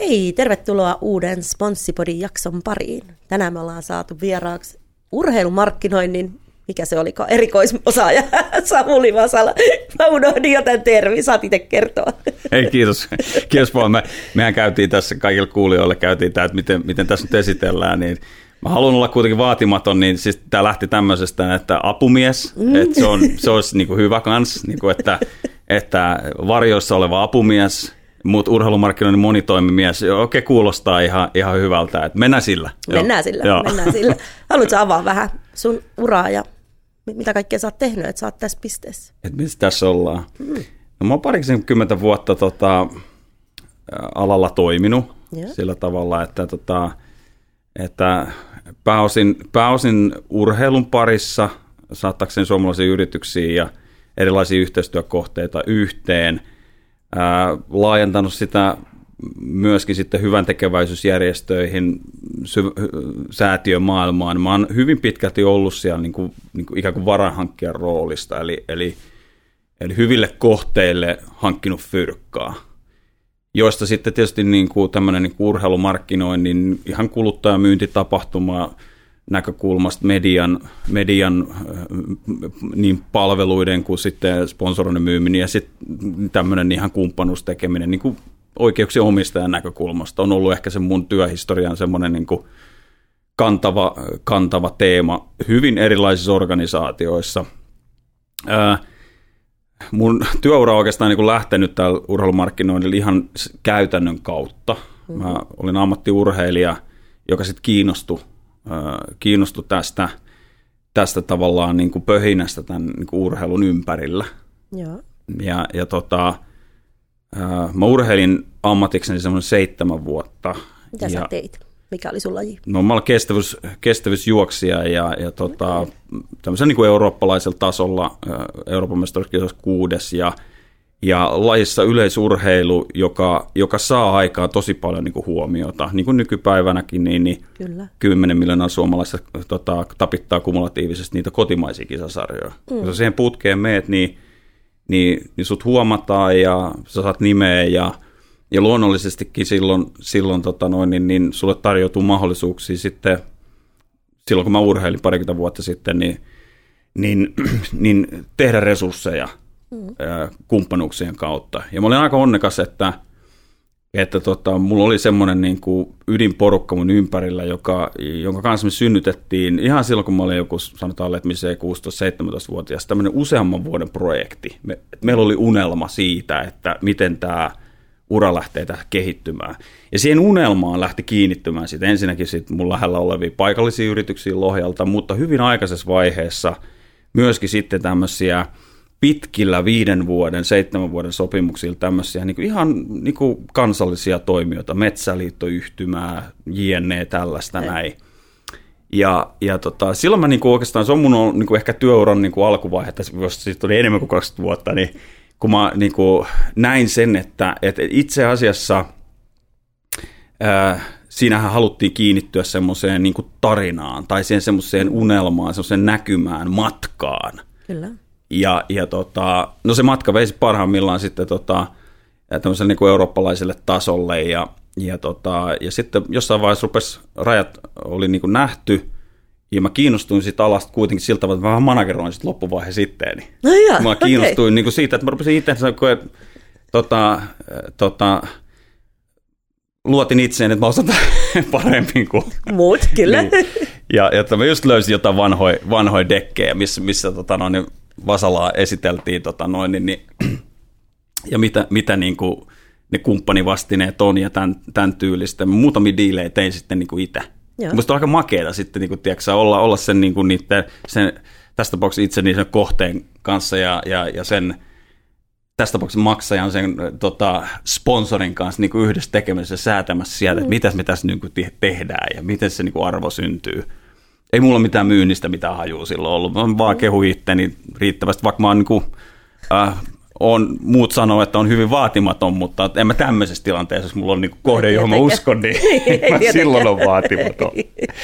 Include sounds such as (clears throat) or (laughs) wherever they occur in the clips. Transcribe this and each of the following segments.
Hei, tervetuloa uuden Sponssipodin jakson pariin. Tänään me ollaan saatu vieraaksi urheilumarkkinoinnin, mikä se oli, erikoisosaaja (laughs) Samuli Vasala. Mä unohdin jo tämän termin, saat itse kertoa. Hei, kiitos. Kiitos vaan. Me, mehän käytiin tässä kaikille kuulijoille, käytiin tämä, että miten, miten tässä nyt esitellään, niin Mä haluan olla kuitenkin vaatimaton, niin siis tämä lähti tämmöisestä, että apumies, mm. että se, on, se olisi niin kuin hyvä kans, niin kuin että, että varjoissa oleva apumies, mutta urheilumarkkinoinnin monitoimimies, okei, kuulostaa ihan, ihan hyvältä, että mennään sillä. Mennään Joo. sillä, Joo. mennään sillä. Haluatko avaa vähän sun uraa ja mitä kaikkea sä oot tehnyt, että sä oot tässä pisteessä? Et missä tässä ollaan? Mm. No, mä oon parikymmentä vuotta tota, alalla toiminut Joo. sillä tavalla, että, tota, että pääosin, pääosin urheilun parissa saattakseni suomalaisia yrityksiä ja erilaisia yhteistyökohteita yhteen, ää, laajentanut sitä myöskin sitten hyvän tekeväisyysjärjestöihin, sy- säätiömaailmaan. Mä oon hyvin pitkälti ollut siellä niin kuin, niin kuin ikään kuin varahankkijan roolista, eli, eli, eli hyville kohteille hankkinut fyrkkaa, joista sitten tietysti niin kuin tämmöinen niin kuin urheilumarkkinoinnin ihan kuluttajamyyntitapahtuma näkökulmasta median, median niin palveluiden kuin sitten sponsoroinnin myyminen ja sitten tämmöinen ihan kumppanuustekeminen niin kuin oikeuksien omistajan näkökulmasta on ollut ehkä se mun työhistorian semmoinen niin kuin kantava, kantava teema hyvin erilaisissa organisaatioissa. Ää, mun työura on oikeastaan niin kuin lähtenyt täällä urheilumarkkinoinnilla ihan käytännön kautta. Mä olin ammattiurheilija, joka sitten kiinnostui, kiinnostui tästä, tästä tavallaan niin kuin pöhinästä tämän niin kuin urheilun ympärillä. Joo. Ja, ja tota, Mä urheilin ammatikseni semmoinen seitsemän vuotta. Mitä ja, sä teit? Mikä oli sun laji? No mä olen kestävyys, kestävyysjuoksija ja, ja tota, okay. tämmöisen niin kuin eurooppalaisella tasolla Euroopan mestaruuskisassa kuudes ja, ja lajissa yleisurheilu, joka, joka saa aikaan tosi paljon niin kuin huomiota. Niin kuin nykypäivänäkin, niin, niin Kyllä. 10 miljoonaa suomalaista tota, tapittaa kumulatiivisesti niitä kotimaisia kisasarjoja. Mm. Jos siihen putkeen meet, niin – niin, niin sut huomataan ja sä saat nimeä ja, ja luonnollisestikin silloin, silloin tota noin, niin, niin sulle tarjoutuu mahdollisuuksia sitten, silloin kun mä urheilin parikymmentä vuotta sitten, niin, niin, (clears throat) niin tehdä resursseja mm. kumppanuuksien kautta. Ja mä olin aika onnekas, että että tota, mulla oli semmoinen niin kuin ydinporukka mun ympärillä, joka, jonka kanssa me synnytettiin ihan silloin, kun mä olin joku, sanotaan Letmiseen 16-17-vuotias, tämmöinen useamman vuoden projekti. Me, meillä oli unelma siitä, että miten tämä ura lähtee tähän kehittymään. Ja siihen unelmaan lähti kiinnittymään sitten ensinnäkin sit mun lähellä olevia paikallisia yrityksiä Lohjalta, mutta hyvin aikaisessa vaiheessa myöskin sitten tämmöisiä pitkillä viiden vuoden, seitsemän vuoden sopimuksilla tämmöisiä niin kuin ihan niin kuin kansallisia toimijoita, metsäliittoyhtymää, jne. tällaista näin. Ja, ja tota, silloin mä niin kuin oikeastaan, se on mun niin kuin ehkä työuran niin kuin alkuvaihe, jos siitä oli enemmän kuin 20 vuotta, niin kun mä niin kuin näin sen, että, että itse asiassa ää, siinähän haluttiin kiinnittyä semmoiseen niin tarinaan tai siihen semmoiseen unelmaan, semmoiseen näkymään, matkaan. Kyllä. Ja, ja tota, no se matka veisi parhaimmillaan sitten tota, niin kuin eurooppalaiselle tasolle ja, ja, tota, ja sitten jossain vaiheessa rupesi, rajat oli niin kuin nähty, ja mä kiinnostuin siitä alasta kuitenkin siltä tavalla, että mä vähän manageroin sitten loppuvaihe sitten. No joo, mä kiinnostuin okay. niin kuin siitä, että mä rupesin itse tota, tota, luotin itseen, että mä osaan (laughs) paremmin kuin... Muut, kyllä. niin. Ja, ja mä just löysin jotain vanhoja vanhoi dekkejä, missä, missä tota, no, niin Vasalaa esiteltiin tota noin, niin, niin, ja mitä, mitä niin kuin ne kumppanivastineet on ja tämän, tämän tyylistä. Muutamia diilejä tein sitten niin kuin itse. Minusta on aika makeata sitten niin kuin, tiedätkö, olla, olla sen, niin kuin niiden, sen, tästä tapauksessa itse niin sen kohteen kanssa ja, ja, ja sen tästä tapauksessa maksajan sen tota, sponsorin kanssa niin kuin yhdessä tekemässä ja säätämässä sieltä, mm. että mitä me tässä niin kuin tehdään ja miten se niin kuin arvo syntyy ei mulla mitään myynnistä mitään hajua silloin ollut. Mä vaan kehu itteni riittävästi, vaikka mä oon niin kuin, äh, on, muut sanoo, että on hyvin vaatimaton, mutta en mä tämmöisessä tilanteessa, jos mulla on niin kohde, johon mä uskon, niin (laughs) mä silloin on vaatimaton.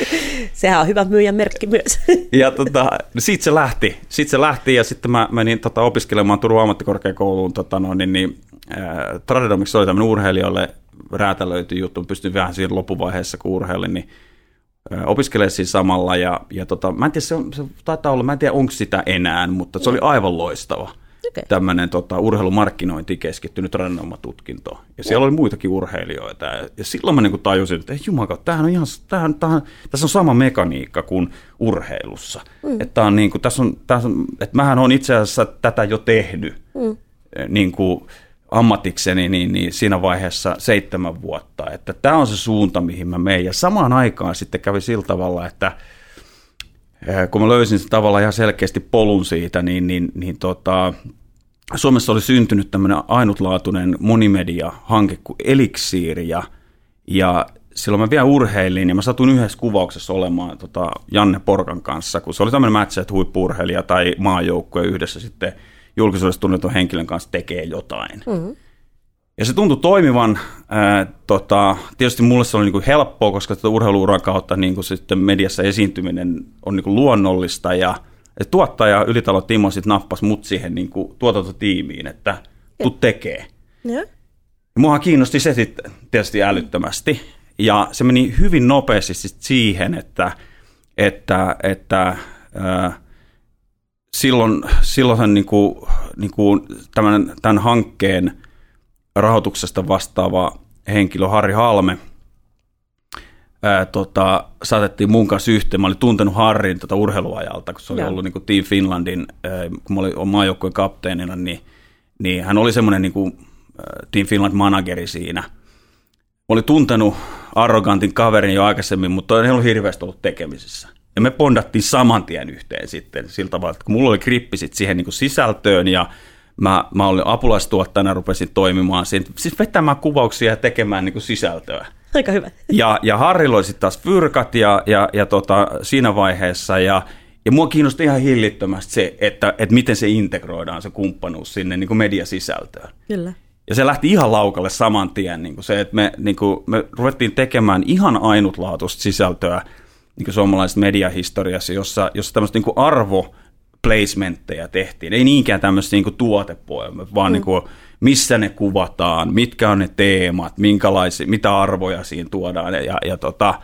(laughs) Sehän on hyvä myyjän merkki myös. (laughs) ja tota, sit se lähti. Sitten se lähti ja sitten mä menin tota, opiskelemaan Turun ammattikorkeakouluun tota, no, niin, niin, äh, oli tämmöinen urheilijoille räätälöity juttu, pystyn vähän siinä loppuvaiheessa, kun urheilin, niin opiskelee siinä samalla. Ja, ja tota, mä en tiedä, se, on, se taitaa olla, mä en tiedä onko sitä enää, mutta se oli aivan loistava. Okay. Tämmöinen tota, urheilumarkkinointi keskittynyt rannomatutkinto. Ja siellä oli muitakin urheilijoita. Ja, ja silloin mä niin tajusin, että ei jumala, tämähän on ihan, tämähän, tämähän, tässä on sama mekaniikka kuin urheilussa. Mm. Että, on, niin kuin, tässä on, tässä on, että mähän on itse asiassa tätä jo tehnyt. Mm. Niin kuin, ammatikseni niin, niin siinä vaiheessa seitsemän vuotta, että tämä on se suunta, mihin mä menen. Ja samaan aikaan sitten kävi sillä tavalla, että kun mä löysin sen tavallaan ihan selkeästi polun siitä, niin, niin, niin tota, Suomessa oli syntynyt tämmöinen ainutlaatuinen monimedia-hanke kuin Eliksiiri, ja, ja silloin mä vielä urheilin, ja mä satun yhdessä kuvauksessa olemaan tota, Janne Porkan kanssa, kun se oli tämmöinen match, että tai maajoukkoja yhdessä sitten – julkisuudessa tunnetun henkilön kanssa tekee jotain. Mm-hmm. Ja se tuntui toimivan. Ää, tota, tietysti mulle se oli niinku helppoa, koska tätä urheiluuran kautta niinku sitten mediassa esiintyminen on niinku luonnollista. Ja, ja tuottaja Ylitalo Timo sitten nappasi mut siihen niinku tuotantotiimiin, että tuu tekee. Ja. Ja muahan kiinnosti se sitten tietysti älyttömästi. Ja se meni hyvin nopeasti siihen, että, että, että ää, silloin, silloinhan niin kuin, niin kuin tämän, tämän hankkeen rahoituksesta vastaava henkilö Harri Halme ää, tota, saatettiin mun kanssa yhteen. Mä olin tuntenut Harrin tota urheiluajalta, kun se oli Joo. ollut niin kuin Team Finlandin, ää, kun mä olin maajoukkueen kapteenina, niin, niin hän oli semmoinen niin kuin, Team Finland manageri siinä. Mä olin tuntenut arrogantin kaverin jo aikaisemmin, mutta ei ollut hirveästi ollut tekemisissä. Ja me pondattiin saman tien yhteen sitten sillä tavalla, että kun mulla oli grippi sit siihen niin kuin sisältöön ja mä, mä olin apulaistuottajana, rupesin toimimaan siinä, siis vetämään kuvauksia ja tekemään niin kuin sisältöä. Aika hyvä. Ja, ja Harrilla oli sitten taas fyrkat ja, ja, ja tota, siinä vaiheessa ja, ja mua kiinnosti ihan hillittömästi se, että, että miten se integroidaan se kumppanuus sinne niin kuin mediasisältöön. Kyllä. Ja se lähti ihan laukalle saman tien, niin kuin se, että me, niin kuin, me ruvettiin tekemään ihan ainutlaatuista sisältöä niin suomalaisessa mediahistoriassa, jossa, jossa tämmöistä niin arvo placementteja tehtiin. Ei niinkään tämmöistä niin tuotepohjelma, vaan mm. niin kuin, missä ne kuvataan, mitkä on ne teemat, minkälaisia, mitä arvoja siinä tuodaan. Ja, ja tota,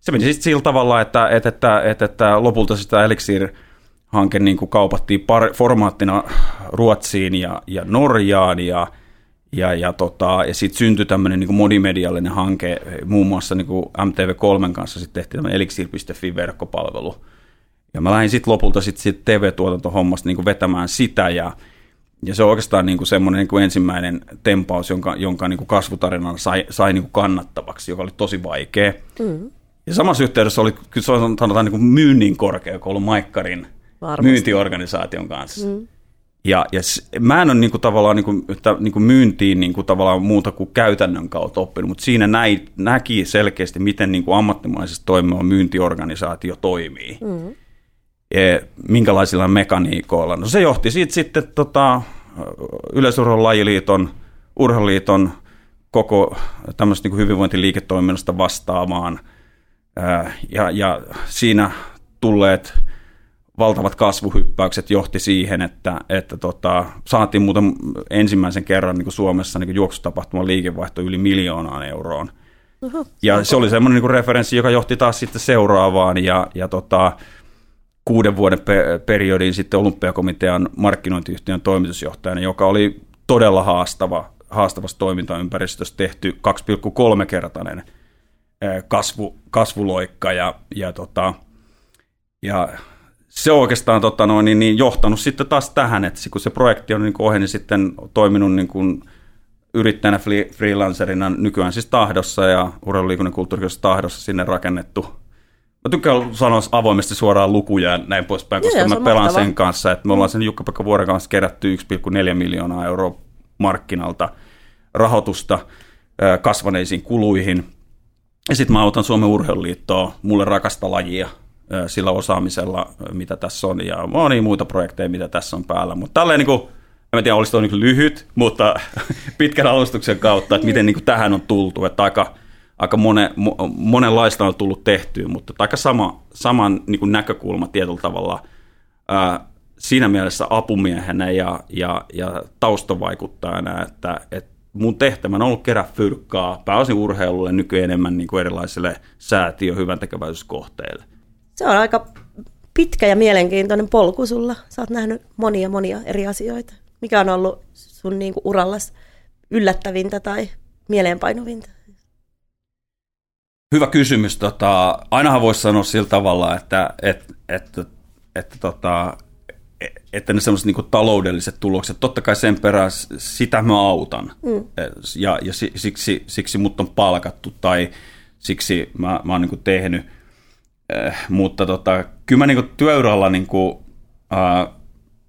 se meni sitten sillä tavalla, että, että, että, että, että lopulta sitä Elixir-hanke niin kuin kaupattiin par, formaattina Ruotsiin ja, ja Norjaan ja ja, ja, tota, ja sitten syntyi tämmöinen niin monimediallinen hanke, muun muassa niin MTV3 kanssa sitten tehtiin tämmöinen elixir.fi-verkkopalvelu. Ja mä lähdin sitten lopulta sitten sit TV-tuotantohommasta niin vetämään sitä, ja, ja se on oikeastaan niin semmoinen niin ensimmäinen tempaus, jonka, jonka niin kasvutarinan sai, sai niin kannattavaksi, joka oli tosi vaikea. Mm. Ja samassa yhteydessä oli, kyllä se on sanotaan niin myynnin korkeakoulu Maikkarin Varmasti. myyntiorganisaation kanssa. Mm. Ja, ja mä en ole niin kuin, tavallaan niin kuin, että, niin kuin myyntiin niin kuin, tavallaan muuta kuin käytännön kautta oppinut, mutta siinä näi, näki selkeästi, miten niin kuin ammattimaisesti toimiva myyntiorganisaatio toimii. Mm. Ja minkälaisilla mekaniikoilla. No se johti siitä sitten tota, Yleisurheilun lajiliiton, urheiluliiton koko tämmöistä niin hyvinvointiliiketoiminnasta vastaamaan. Ja, ja siinä tulleet valtavat kasvuhyppäykset johti siihen, että, että tota, saatiin muuten ensimmäisen kerran niin kuin Suomessa niin kuin juoksutapahtuman liikevaihto yli miljoonaan euroon. Oho, ja se oli semmoinen niin referenssi, joka johti taas sitten seuraavaan ja, ja tota, kuuden vuoden pe- periodin sitten olympiakomitean markkinointiyhtiön toimitusjohtajana, joka oli todella haastava, haastavassa toimintaympäristössä tehty 2,3-kertainen kasvu, kasvuloikka ja, ja, tota, ja se on oikeastaan tota, noin, niin, niin, johtanut sitten taas tähän, että kun se projekti on niin ohi, niin sitten toiminut niin kuin yrittäjänä freelancerina nykyään siis tahdossa ja urheiluliikunnan kulttuurissa tahdossa sinne rakennettu. Mä tykkään sanoa avoimesti suoraan lukuja ja näin poispäin, koska Joo, mä pelaan mahtava. sen kanssa, että me ollaan sen Jukka-Pekka Vuoren kanssa kerätty 1,4 miljoonaa euroa markkinalta rahoitusta kasvaneisiin kuluihin. Ja sitten mä autan Suomen urheiluliittoa, mulle rakasta lajia, sillä osaamisella, mitä tässä on, ja monia muita projekteja, mitä tässä on päällä. Mutta tälleen niin kuin, en tiedä, olisi niin lyhyt, mutta (laughs) pitkän alustuksen kautta, että miten niin kuin tähän on tultu, että aika, aika monen, monenlaista on tullut tehtyä, mutta aika sama, saman niin kuin näkökulma tietyllä tavalla ää, siinä mielessä apumiehenä ja, ja, ja taustavaikuttajana, että, että mun tehtävänä on ollut kerää fyrkkaa pääosin urheilulle, nykyään enemmän niin kuin erilaisille säätiö- hyvän tekeväisyyskohteille. Se on aika pitkä ja mielenkiintoinen polku sulla. Sä oot nähnyt monia monia eri asioita. Mikä on ollut sun niin kuin urallas yllättävintä tai mieleenpainuvinta? Hyvä kysymys. Tota, ainahan voisi sanoa sillä tavalla, että, että, että, että, tota, että ne semmoiset niin taloudelliset tulokset, totta kai sen perään sitä mä autan. Mm. Ja, ja siksi, siksi mut on palkattu tai siksi mä, mä oon niin tehnyt. Eh, mutta tota, kyllä mä niin työuralla niin kuin, äh,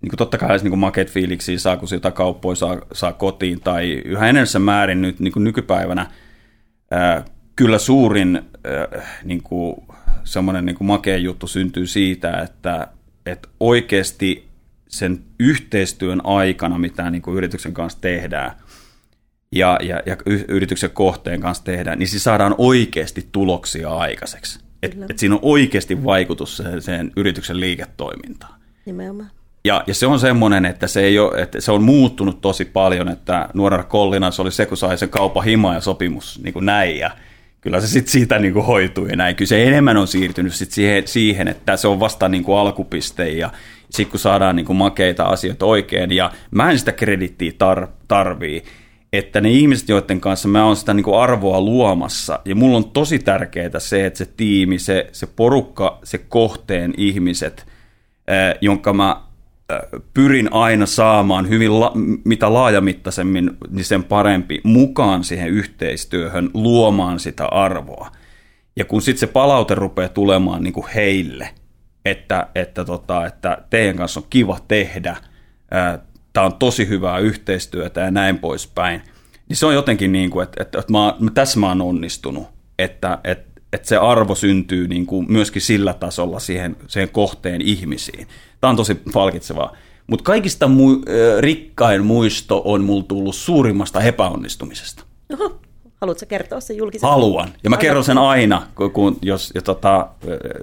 niin totta kai niin makeet fiiliksiä saa, kun sitä kauppoja saa, saa kotiin, tai yhä enemmän määrin nyt niin kuin nykypäivänä ää, kyllä suurin ää, niin kuin, semmoinen niin makea juttu syntyy siitä, että, että oikeasti sen yhteistyön aikana, mitä niin kuin yrityksen kanssa tehdään, ja, ja, ja yrityksen kohteen kanssa tehdään, niin siis saadaan oikeasti tuloksia aikaiseksi. Että et siinä on oikeasti vaikutus sen, sen yrityksen liiketoimintaan. Nimenomaan. Ja, ja se on semmoinen, että se, ei ole, että se on muuttunut tosi paljon, että nuorena kollina se oli se, kun sai sen kaupan hima ja sopimus niin kuin näin, ja kyllä se sitten siitä niin kuin hoitui ja näin. Kyllä se enemmän on siirtynyt sit siihen, siihen, että se on vasta niin kuin alkupiste, ja sitten kun saadaan niin kuin makeita asioita oikein, ja mä en sitä kredittiä tar- tarvii, että ne ihmiset, joiden kanssa mä oon sitä niin kuin arvoa luomassa, ja mulla on tosi tärkeää se, että se tiimi, se, se porukka, se kohteen ihmiset, jonka mä pyrin aina saamaan hyvin la, mitä laajamittaisemmin, niin sen parempi mukaan siihen yhteistyöhön luomaan sitä arvoa. Ja kun sitten se palaute rupeaa tulemaan niin kuin heille, että, että, tota, että teidän kanssa on kiva tehdä, tämä on tosi hyvää yhteistyötä ja näin poispäin, niin se on jotenkin niin kuin, että, että, että mä, tässä mä oon onnistunut, että, että, että se arvo syntyy niin kuin myöskin sillä tasolla siihen, siihen kohteen ihmisiin. Tämä on tosi palkitsevaa. Mutta kaikista mu- rikkain muisto on mulla tullut suurimmasta epäonnistumisesta. Oho. Haluatko kertoa sen julkisesti? Haluan. Ja mä kerron sen aina, kun, kun jos ja tota,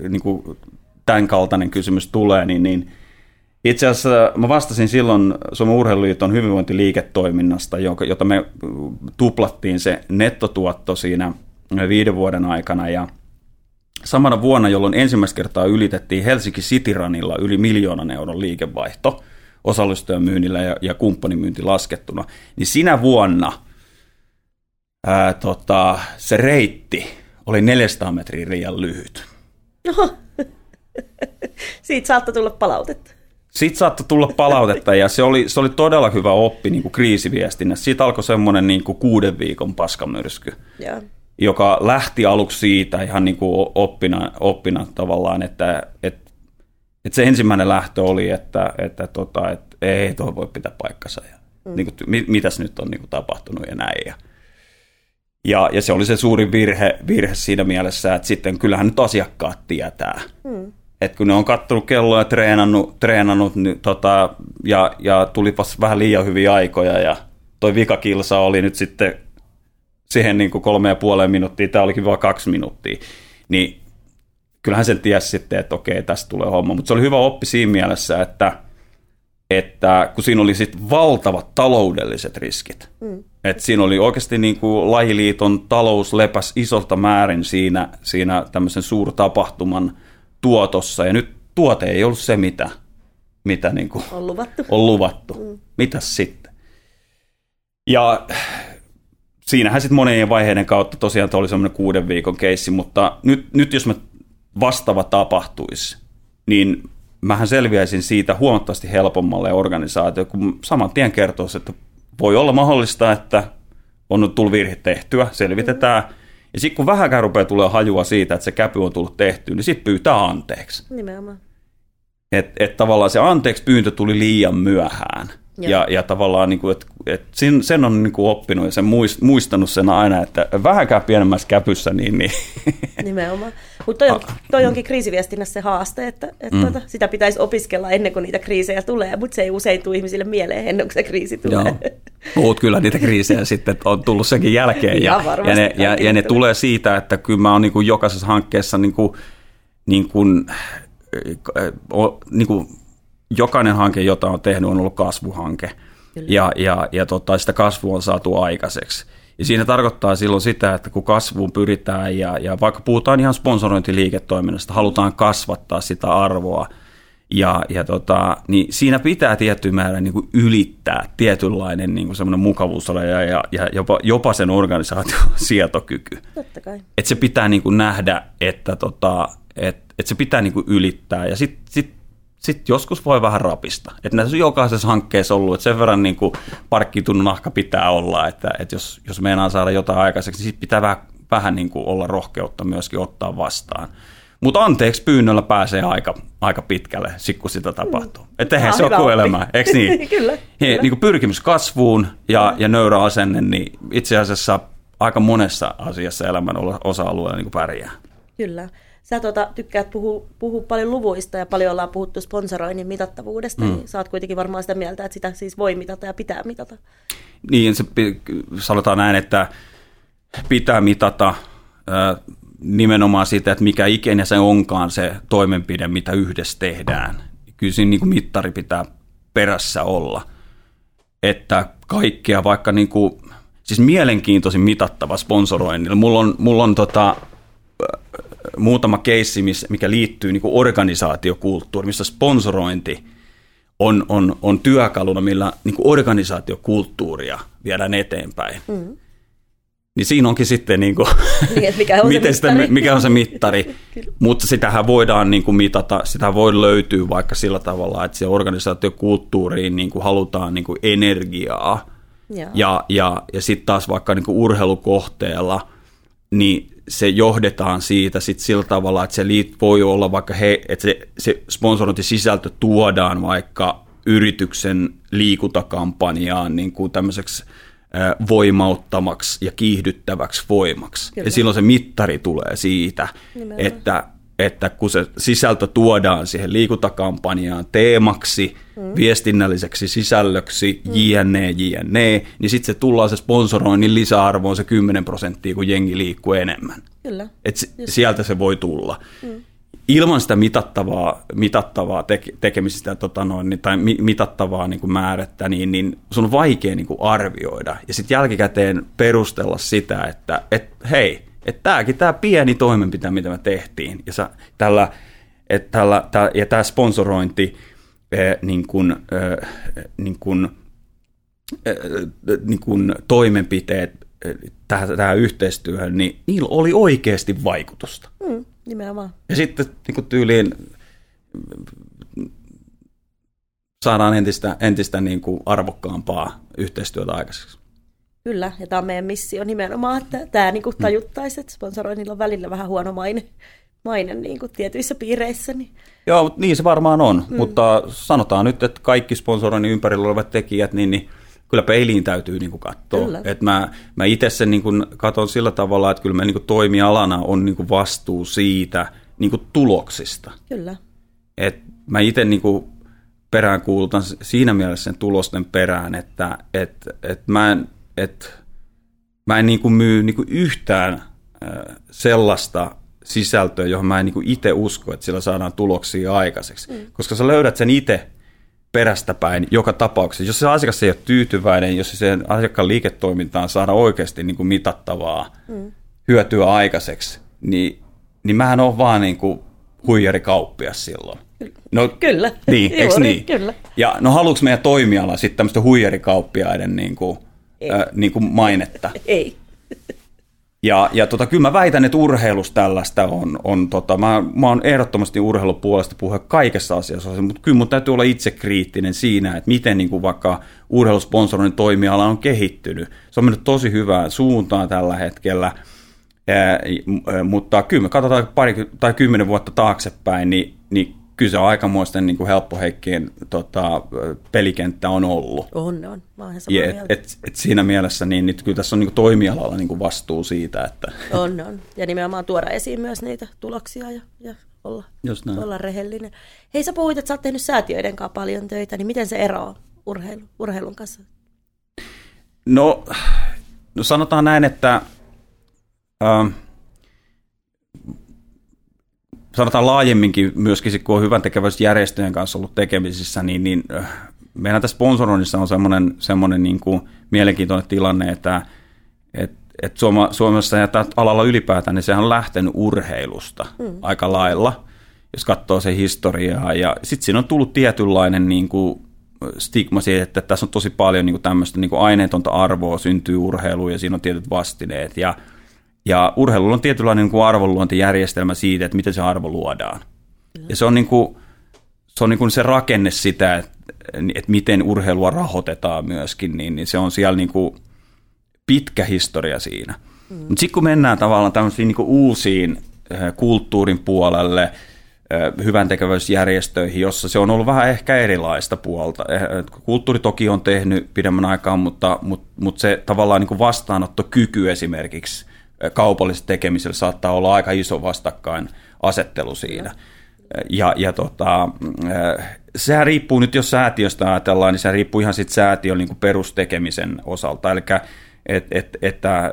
niin kuin tämän kaltainen kysymys tulee, niin, niin itse asiassa mä vastasin silloin Suomen Urheiluliiton hyvinvointiliiketoiminnasta, jota me tuplattiin se nettotuotto siinä viiden vuoden aikana, ja samana vuonna, jolloin ensimmäistä kertaa ylitettiin Helsinki Cityranilla yli miljoonan euron liikevaihto myynnillä ja, ja kumppanimyynti laskettuna, niin sinä vuonna ää, tota, se reitti oli 400 metriä liian lyhyt. Oho. (laughs) Siitä saattoi tulla palautetta. Siitä saattoi tulla palautetta ja se oli, se oli todella hyvä oppi niin kuin kriisiviestinnässä. Siitä alkoi semmoinen niin kuin kuuden viikon paskamyrsky. Yeah joka lähti aluksi siitä ihan niin kuin oppina, oppina tavallaan, että, että, että se ensimmäinen lähtö oli, että, että, tota, että ei tuo voi pitää paikkansa ja mm. niin kuin, mitäs nyt on niin kuin tapahtunut ja näin. Ja, ja, ja se oli se suuri virhe, virhe siinä mielessä, että sitten kyllähän nyt asiakkaat tietää. Mm. Että kun ne on kattonut kelloa ja treenannut, treenannut niin, tota, ja, ja tulipas vähän liian hyviä aikoja ja toi vikakilsa oli nyt sitten siihen niin kuin kolme ja puoleen minuuttia, tämä olikin vain kaksi minuuttia, niin kyllähän sen tiesi sitten, että okei, tästä tulee homma. Mutta se oli hyvä oppi siinä mielessä, että, että kun siinä oli sitten valtavat taloudelliset riskit, mm. että siinä oli oikeasti niin kuin lajiliiton talous lepäs isolta määrin siinä, siinä tämmöisen suurtapahtuman tuotossa, ja nyt tuote ei ollut se, mitä, mitä niin kuin on luvattu. On luvattu. Mm. Mitäs sitten? Ja siinähän sitten monien vaiheiden kautta tosiaan oli semmoinen kuuden viikon keissi, mutta nyt, nyt jos mä vastaava tapahtuisi, niin mähän selviäisin siitä huomattavasti helpommalle organisaatio, kun saman tien kertoisi, että voi olla mahdollista, että on tullut virhe tehtyä, selvitetään. Ja sitten kun vähänkään rupeaa tulee hajua siitä, että se käpy on tullut tehtyä, niin sitten pyytää anteeksi. Nimenomaan. Että et tavallaan se anteeksi pyyntö tuli liian myöhään. Ja, ja tavallaan, niin kuin, että, että sen, sen on niin kuin oppinut ja sen muistanut sen aina, että vähänkään pienemmässä käpyssä, niin... niin. (laughs) Nimenomaan. Mutta toi, on, toi onkin kriisiviestinnässä se haaste, että, että mm. tuota, sitä pitäisi opiskella ennen kuin niitä kriisejä tulee, mutta se ei usein tule ihmisille mieleen ennen kuin se kriisi tulee. Joo. (laughs) Puhut kyllä niitä kriisejä sitten, on tullut senkin jälkeen. Ja, (laughs) ja, ja, ne, ja, ja ne tulee siitä, että kyllä mä oon niin kuin jokaisessa hankkeessa niin kuin, niin kuin, niin kuin jokainen hanke, jota on tehnyt, on ollut kasvuhanke. Kyllä. ja, ja, ja tota, sitä kasvua on saatu aikaiseksi. Ja siinä tarkoittaa silloin sitä, että kun kasvuun pyritään ja, ja vaikka puhutaan ihan sponsorointiliiketoiminnasta, halutaan kasvattaa sitä arvoa, ja, ja tota, niin siinä pitää tietty määrä niin kuin ylittää tietynlainen niin kuin semmoinen mukavuusraja ja, ja jopa, jopa sen organisaation (laughs) sietokyky. Totta kai. Et se pitää niin kuin nähdä, että tota, et, et se pitää niin kuin ylittää ja sitten sit, sit joskus voi vähän rapista. Että näissä on jokaisessa hankkeessa ollut, että sen verran niin kuin nahka pitää olla, että, että jos, jos meinaa saada jotain aikaiseksi, niin sit pitää vähän, vähän niin kuin olla rohkeutta myöskin ottaa vastaan. Mutta anteeksi pyynnöllä pääsee aika, aika pitkälle, sit kun sitä tapahtuu. Mm. Että eihän se ole elämää, eikö niin? (laughs) Kyllä, He, kyllä. niin kuin pyrkimys kasvuun ja, ja nöyrä asenne, niin itse asiassa aika monessa asiassa elämän osa-alueella niin pärjää. Kyllä. Sä tota, tykkäät puhua, puhua paljon luvuista ja paljon ollaan puhuttu sponsoroinnin mitattavuudesta, mm. niin sä oot kuitenkin varmaan sitä mieltä, että sitä siis voi mitata ja pitää mitata. Niin, se, sanotaan näin, että pitää mitata nimenomaan sitä, että mikä ikinä se onkaan se toimenpide, mitä yhdessä tehdään. Kyllä siinä niin kuin mittari pitää perässä olla. Että kaikkea vaikka niin kuin, siis mielenkiintoisin mitattava sponsoroinnilla. Mulla on, mulla on tota, ö, muutama keissi, mikä liittyy niin kuin organisaatiokulttuuriin, missä sponsorointi on, on, on työkaluna, millä niin kuin organisaatiokulttuuria viedään eteenpäin. Mm. Niin siinä onkin sitten, (laughs) niin kuin, Niin, mikä on se miten sitä, mikä on se mittari. (laughs) Mutta sitähän voidaan niin kuin mitata, sitä voi löytyä vaikka sillä tavalla, että se organisaatiokulttuuriin niin kuin halutaan niin kuin energiaa. Joo. Ja, ja, ja sitten taas vaikka niin kuin urheilukohteella, niin se johdetaan siitä sit sillä tavalla, että se liit voi olla vaikka he, että se, se sponsorointisisältö tuodaan vaikka yrityksen liikuntakampanjaan niin kuin tämmöiseksi voimauttamaksi ja kiihdyttäväksi voimaksi. Kyllä. Ja silloin se mittari tulee siitä, Nimenomaan. että, että kun se sisältö tuodaan siihen liikuntakampanjaan teemaksi, mm. viestinnälliseksi sisällöksi, mm. jne, jne, niin sitten se tullaan se sponsoroinnin lisäarvo on se 10 prosenttia, kun jengi liikkuu enemmän. Kyllä. Et s- sieltä se voi tulla. Mm. Ilman sitä mitattavaa, mitattavaa teke, tekemistä tota noin, niin- tai mi, mitattavaa niin kuin määrättä, niin, niin sun on vaikea niin kuin arvioida. Ja sitten jälkikäteen perustella sitä, että et, hei, että tämäkin tämä pieni toimenpite, mitä me tehtiin, ja sä, tällä, et tällä, tää, ja tämä sponsorointi, eh, niin kuin, eh, niin kuin, eh, niin kuin toimenpiteet eh, tähän, tähän yhteistyöhön, niin niillä oli oikeasti vaikutusta. Mm, nimenomaan. Ja sitten niin kuin tyyliin saadaan entistä, entistä niin kuin arvokkaampaa yhteistyötä aikaiseksi. Kyllä, ja tämä on meidän missio nimenomaan, että tämä niin tajuttaisi, että sponsoroinnilla on välillä vähän huono maine, maine niin kuin tietyissä piireissä. Niin. Joo, mutta niin se varmaan on, mm. mutta sanotaan nyt, että kaikki sponsoroinnin ympärillä olevat tekijät, niin, niin kyllä peiliin täytyy niin kuin katsoa. Kyllä. Et mä, mä itse sen niin kuin katson sillä tavalla, että kyllä me niin kuin toimialana on niin kuin vastuu siitä niin kuin tuloksista. Kyllä, Et mä itse niin kuin peräänkuulutan siinä mielessä sen tulosten perään, että et, et mä en, et, mä en niin kuin myy niin kuin yhtään sellaista sisältöä, johon mä en niin itse usko, että sillä saadaan tuloksia aikaiseksi. Mm. Koska sä löydät sen itse perästä päin joka tapauksessa. Jos se asiakas ei ole tyytyväinen, jos sen asiakkaan liiketoimintaan saada oikeasti niin kuin mitattavaa mm. hyötyä aikaiseksi, niin, niin mähän on vaan niin kuin huijarikauppias silloin. No, Kyllä. Niin, eikö Juuri, niin? kyllä. Ja no haluuks meidän toimiala sitten tämmöistä huijarikauppiaiden niin kuin, äh, niin kuin mainetta? ei. Ja, ja tota, kyllä mä väitän, että urheilus tällaista on. on tota, mä, mä oon ehdottomasti urheilupuolesta puhua kaikessa asiassa, mutta kyllä mun täytyy olla itse kriittinen siinä, että miten niin kuin vaikka urheilusponsoroinnin toimiala on kehittynyt. Se on mennyt tosi hyvään suuntaan tällä hetkellä, ää, mutta kyllä me katsotaan pari tai kymmenen vuotta taaksepäin, niin, niin kyllä se on aikamoisten niin kuin helppoheikkien tota, pelikenttä on ollut. On, on. Mä samaa Ja et, et, et siinä mielessä niin, niin kyllä tässä on niin kuin toimialalla niin kuin vastuu siitä, että (laughs) On, on. Ja nimenomaan tuoda esiin myös niitä tuloksia ja, ja olla, Just näin. olla rehellinen. Hei, sä puhuit, että sä oot tehnyt säätiöiden kanssa paljon töitä, niin miten se eroaa urheilu, urheilun kanssa? No, no sanotaan näin, että ähm, sanotaan laajemminkin myöskin, kun on hyvän tekeväisyysjärjestöjen kanssa ollut tekemisissä, niin, niin äh, meidän tässä sponsoroinnissa on semmoinen, semmoinen niin kuin mielenkiintoinen tilanne, että et, et Suoma, Suomessa ja alalla ylipäätään, niin sehän on lähtenyt urheilusta mm. aika lailla, jos katsoo se historiaa. Ja sitten siinä on tullut tietynlainen niin kuin stigma siitä, että tässä on tosi paljon niin kuin tämmöistä niin kuin aineetonta arvoa syntyy urheiluun ja siinä on tietyt vastineet. Ja, ja urheilulla on tietynlainen niin kuin arvonluontijärjestelmä siitä, että miten se arvo luodaan. Ja se on niin kuin, se, on niin kuin se rakenne sitä, että, että miten urheilua rahoitetaan myöskin, niin, niin se on siellä niin kuin pitkä historia siinä. Mm. Mutta sitten kun mennään tavallaan tämmöisiin niin kuin uusiin kulttuurin puolelle, hyvän tekevyysjärjestöihin, jossa se on ollut vähän ehkä erilaista puolta. Kulttuuri toki on tehnyt pidemmän aikaa, mutta, mutta, mutta se tavallaan niin kuin vastaanottokyky esimerkiksi kaupallisella tekemisellä saattaa olla aika iso vastakkain asettelu siinä. Ja, ja tota, sehän riippuu nyt, jos säätiöstä ajatellaan, niin se riippuu ihan sitten säätiön niin kuin perustekemisen osalta. Eli et, et, että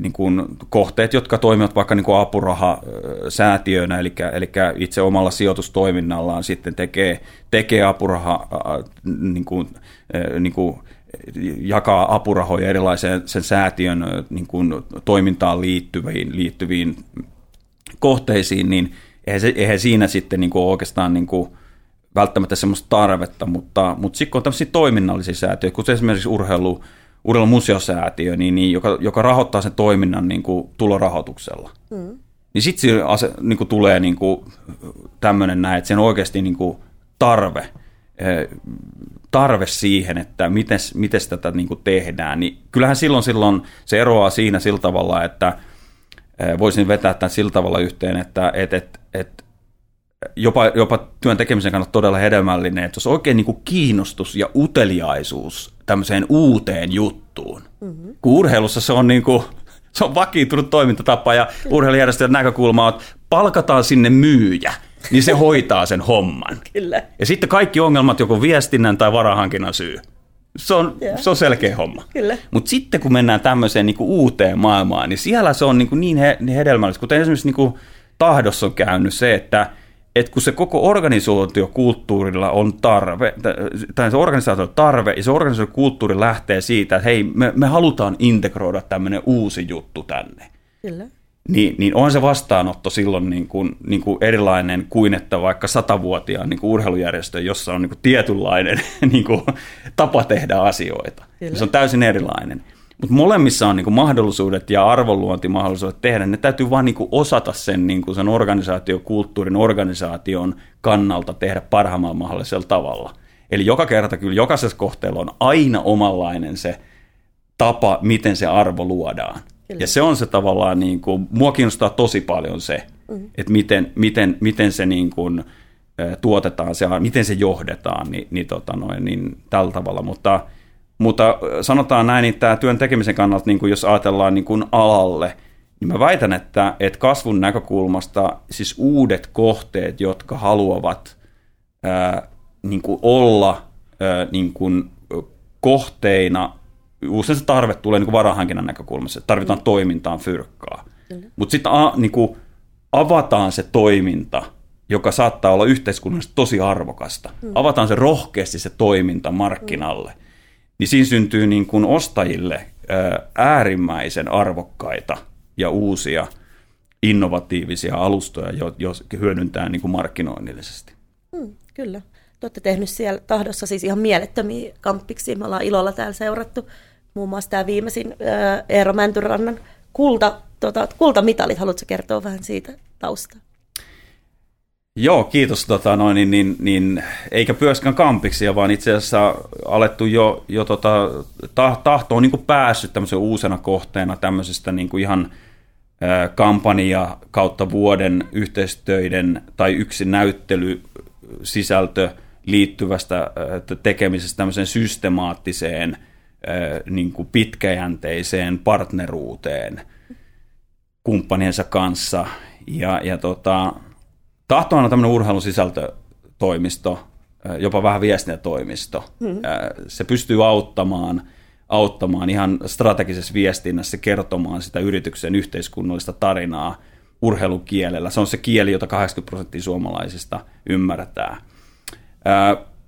niin kuin kohteet, jotka toimivat vaikka niin kuin apurahasäätiöinä, eli, eli itse omalla sijoitustoiminnallaan sitten tekee, tekee apuraha, niin kuin, niin kuin, jakaa apurahoja erilaiseen sen säätiön niin kuin, toimintaan liittyviin, liittyviin kohteisiin, niin eihän, se, eihän siinä sitten niin kuin oikeastaan niin kuin, välttämättä semmoista tarvetta, mutta, mutta sitten kun on tämmöisiä toiminnallisia säätiöitä, kuten esimerkiksi urheilu, urheilumuseosäätiö, niin, niin, joka, joka rahoittaa sen toiminnan niin kuin, tulorahoituksella. Mm. Niin sitten niin kuin, tulee niin kuin, tämmöinen näin, että on oikeasti niin kuin, tarve, eh, tarve siihen, että miten tätä niin kuin, tehdään. Niin kyllähän silloin, silloin se eroaa siinä sillä tavalla, että eh, voisin vetää tämän sillä tavalla yhteen, että et, et, et, jopa, jopa työn tekemisen kannalta todella hedelmällinen, että jos oikein niin kuin kiinnostus ja uteliaisuus tämmöiseen uuteen juttuun. Mm-hmm. Kun urheilussa se on, niin kuin, se on vakiintunut toimintatapa ja urheilujärjestöjen näkökulma on, että palkataan sinne myyjä, niin se hoitaa sen homman. (laughs) Kyllä. Ja sitten kaikki ongelmat joko viestinnän tai varahankinnan syy. Se on, se on selkeä homma. Mutta sitten kun mennään tämmöiseen niin kuin uuteen maailmaan, niin siellä se on niin, kuin niin he, hedelmällistä, kuten esimerkiksi niin kuin tahdossa on käynyt se, että – että kun se koko organisaatiokulttuurilla on tarve, tai se organisaatio tarve, ja se organisaatiokulttuuri lähtee siitä, että hei, me, me halutaan integroida tämmöinen uusi juttu tänne. Kyllä. Niin, niin on se vastaanotto silloin niin kuin, niin kuin erilainen kuin että vaikka satavuotiaan niin kuin urheilujärjestö, jossa on niin kuin tietynlainen (laughs) niin kuin, tapa tehdä asioita. Kyllä. Se on täysin erilainen. Mutta molemmissa on niinku mahdollisuudet ja arvonluontimahdollisuudet tehdä. Ne täytyy vaan niinku osata sen, niinku sen organisaatiokulttuurin, organisaation kannalta tehdä parhaimmalla mahdollisella tavalla. Eli joka kerta kyllä jokaisessa kohteella on aina omanlainen se tapa, miten se arvo luodaan. Kyllä. Ja se on se tavallaan, niin kuin, mua kiinnostaa tosi paljon se, mm. että miten, miten, miten se niin kuin, tuotetaan, se, miten se johdetaan, niin, niin, tota noin, niin tällä tavalla. Mutta mutta sanotaan näin, että tämä työn tekemisen kannalta, niin kuin jos ajatellaan niin kuin alalle, niin mä väitän, että, että kasvun näkökulmasta siis uudet kohteet, jotka haluavat ää, niin kuin olla ää, niin kuin kohteina, usein se tarve tulee niin varahankinnan näkökulmasta, että tarvitaan mm. toimintaan fyrkkaa. Mutta sitten niin kuin avataan se toiminta, joka saattaa olla yhteiskunnallisesti tosi arvokasta. Mm. Avataan se rohkeasti se toiminta markkinalle. Mm niin siinä syntyy niin kuin ostajille äärimmäisen arvokkaita ja uusia innovatiivisia alustoja, jos hyödyntää niin kuin markkinoinnillisesti. Hmm, kyllä. Te olette tehnyt siellä tahdossa siis ihan mielettömiä kamppiksi. Me ollaan ilolla täällä seurattu muun muassa tämä viimeisin Eero Mäntyrannan kulta, tota, kultamitalit. Haluatko kertoa vähän siitä taustaa? Joo, kiitos. Tota, noin, niin, niin, niin, eikä myöskään kampiksi, vaan itse asiassa alettu jo, jo tota, tahto on niin päässyt tämmöisen uusena kohteena tämmöisestä niin kuin ihan ä, kampanja kautta vuoden yhteistöiden tai yksi näyttely sisältö liittyvästä tekemisestä tämmöiseen systemaattiseen niin kuin pitkäjänteiseen partneruuteen kumppaniensa kanssa. Ja, ja tota, Tahto on tämmöinen urheilusisältötoimisto, jopa vähän viestintätoimisto. Hmm. Se pystyy auttamaan, auttamaan ihan strategisessa viestinnässä kertomaan sitä yrityksen yhteiskunnallista tarinaa urheilukielellä. Se on se kieli, jota 80 prosenttia suomalaisista ymmärtää.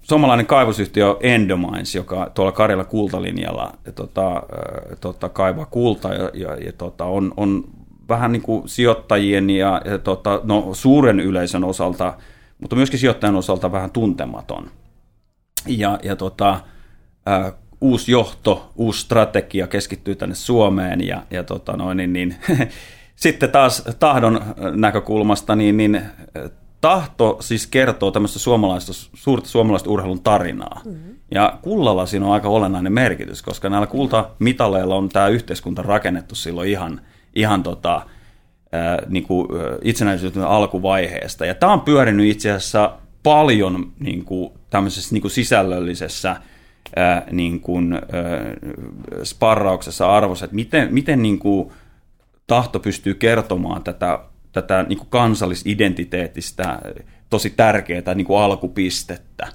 Suomalainen kaivosyhtiö Endomines, joka tuolla Karjala kultalinjalla tota, tota, kaivaa kultaa ja, ja, ja tota, on, on vähän niin kuin sijoittajien ja, ja tota, no, suuren yleisön osalta, mutta myöskin sijoittajan osalta vähän tuntematon. Ja, ja tota, äh, uusi johto, uusi strategia keskittyy tänne Suomeen ja, ja tota noin, niin, niin, (laughs) sitten taas tahdon näkökulmasta, niin, niin tahto siis kertoo tämmöistä suomalaista, suurta suomalaista urheilun tarinaa. Mm-hmm. Ja kullalla siinä on aika olennainen merkitys, koska näillä kultamitaleilla on tämä yhteiskunta rakennettu silloin ihan, ihan tota, ää, niin kuin itsenäisyyden alkuvaiheesta. Ja tämä on pyörinyt itse asiassa paljon niin kuin, tämmöisessä niin kuin sisällöllisessä ää, niin kuin, ää, sparrauksessa arvossa, että miten, miten niin kuin, tahto pystyy kertomaan tätä tätä niin kuin kansallisidentiteetistä tosi tärkeää niin kuin alkupistettä.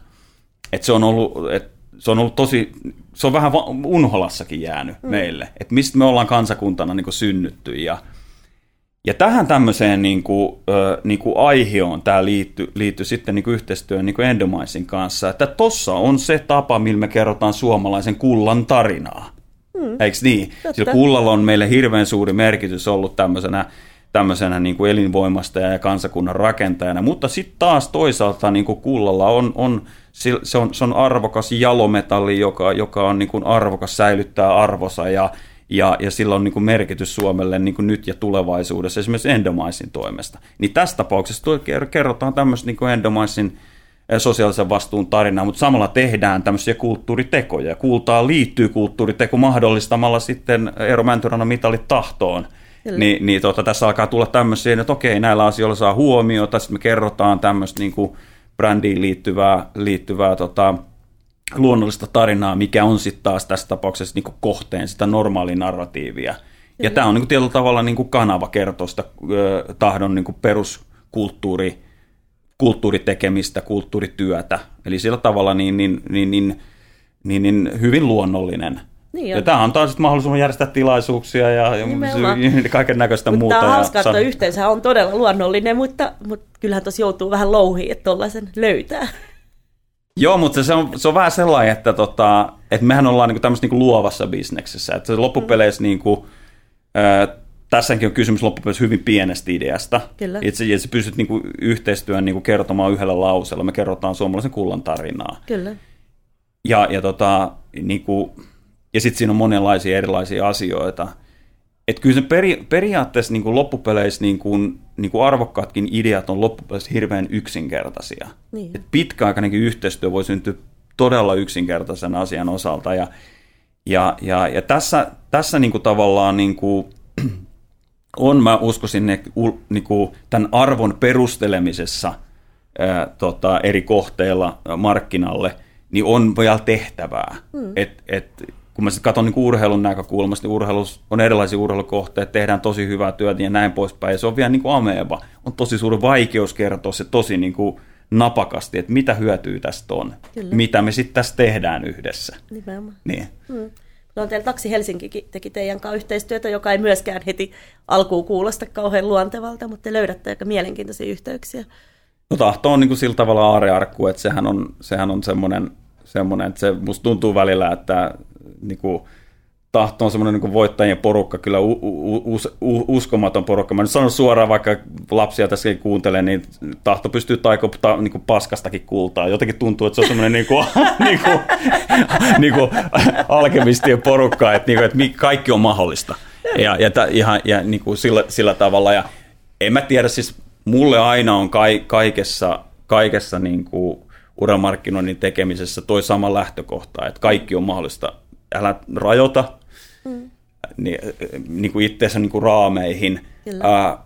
Et se, on ollut, et se on ollut tosi, se on vähän unholassakin jäänyt mm. meille, että mistä me ollaan kansakuntana niin kuin synnytty ja ja tähän tämmöiseen niin kuin, niin kuin aihioon tämä liittyy, liittyy sitten niin kuin yhteistyön niin kuin Endomaisin kanssa, että tossa on se tapa, millä me kerrotaan suomalaisen kullan tarinaa. Mm. Eikö niin? Sillä kullalla on meille hirveän suuri merkitys ollut tämmöisenä tämmöisenä niin kuin elinvoimasta ja kansakunnan rakentajana, mutta sitten taas toisaalta niin kuin kullalla on, on, se, on, se on arvokas jalometalli, joka, joka on niin kuin arvokas säilyttää arvosa ja, ja, ja sillä on niin kuin merkitys Suomelle niin kuin nyt ja tulevaisuudessa, esimerkiksi Endomaisin toimesta. Niin tässä tapauksessa kerrotaan tämmöistä niin Endomaisin eh, sosiaalisen vastuun tarinaa, mutta samalla tehdään tämmöisiä kulttuuritekoja. Kultaa liittyy kulttuuriteko mahdollistamalla sitten Eero Mäntyrannan mitalit tahtoon – niin, niin tota, tässä alkaa tulla tämmöisiä, että okei, näillä asioilla saa huomiota, sitten me kerrotaan tämmöistä niin kuin brändiin liittyvää, liittyvää tota, luonnollista tarinaa, mikä on sitten taas tässä tapauksessa niin kuin kohteen sitä normaalia narratiivia. Ja tämä on niin kuin tietyllä tavalla niin kuin kanava kertoa sitä ö, tahdon niin kuin peruskulttuuri, kulttuuritekemistä, kulttuurityötä. Eli sillä tavalla niin, niin, niin, niin, niin, niin hyvin luonnollinen – niin ja tämä antaa sitten mahdollisuus järjestää tilaisuuksia ja, ja kaiken näköistä muuta. Tämä hauska, että yhteensä on todella luonnollinen, mutta, mutta kyllähän tuossa joutuu vähän louhiin, että tuollaisen löytää. Joo, mutta se on, se on vähän sellainen, että, tota, että mehän ollaan niinku tämmöisessä niinku luovassa bisneksessä. Että loppupeleissä mm. niinku, äh, tässäkin on kysymys loppupeleissä hyvin pienestä ideasta. Kyllä. Itse asiassa pystyt niinku yhteistyön niinku kertomaan yhdellä lauseella. Me kerrotaan suomalaisen kullan tarinaa. Kyllä. Ja, ja tota, niinku, ja sitten siinä on monenlaisia erilaisia asioita. Että kyllä se peri, periaatteessa niin kuin loppupeleissä niin kuin, niin kuin arvokkaatkin ideat on loppupeleissä hirveän yksinkertaisia. Niin. Et pitkäaikainenkin yhteistyö voi syntyä todella yksinkertaisen asian osalta. Ja, ja, ja, ja tässä, tässä niin kuin tavallaan niin kuin, (clears throat) on, mä uskoisin, ne, niin kuin tämän arvon perustelemisessa ää, tota, eri kohteilla markkinalle, niin on vielä tehtävää. Mm. Et, et, kun mä sitten katson niin urheilun näkökulmasta, niin urheilus on erilaisia urheilukohteita, tehdään tosi hyvää työtä ja näin poispäin. Ja se on vielä niin kuin ameba. On tosi suuri vaikeus kertoa se tosi niin kuin napakasti, että mitä hyötyä tästä on. Kyllä. Mitä me sitten tässä tehdään yhdessä. Nimenomaan. Niin. Hmm. No, teillä Taksi Helsinki teki teidän kanssa yhteistyötä, joka ei myöskään heti alkuun kuulosta kauhean luontevalta, mutta te löydätte aika mielenkiintoisia yhteyksiä. No tahto on niin kuin sillä tavalla aarearkku, että sehän on, sehän on semmoinen, semmoinen, että se musta tuntuu välillä, että niin kuin, tahto on semmoinen niin voittajien porukka, kyllä u, u, u, uskomaton porukka. Mä nyt sanon suoraan, vaikka lapsia tässä kuuntelee, niin tahto pystyy taiko ta, niin kuin paskastakin kultaa. Jotenkin tuntuu, että se on semmoinen niin kuin, (laughs) niin kuin, niin kuin alkemistien porukka, että, niin kuin, että kaikki on mahdollista. Ja, ja, ihan, ja niin kuin sillä, sillä tavalla. Ja en mä tiedä, siis mulle aina on kai, kaikessa, kaikessa niin kuin uramarkkinoinnin tekemisessä toi sama lähtökohta, että kaikki on mahdollista älä rajoita mm. niin, niin kuin itseensä niin kuin raameihin. Ää,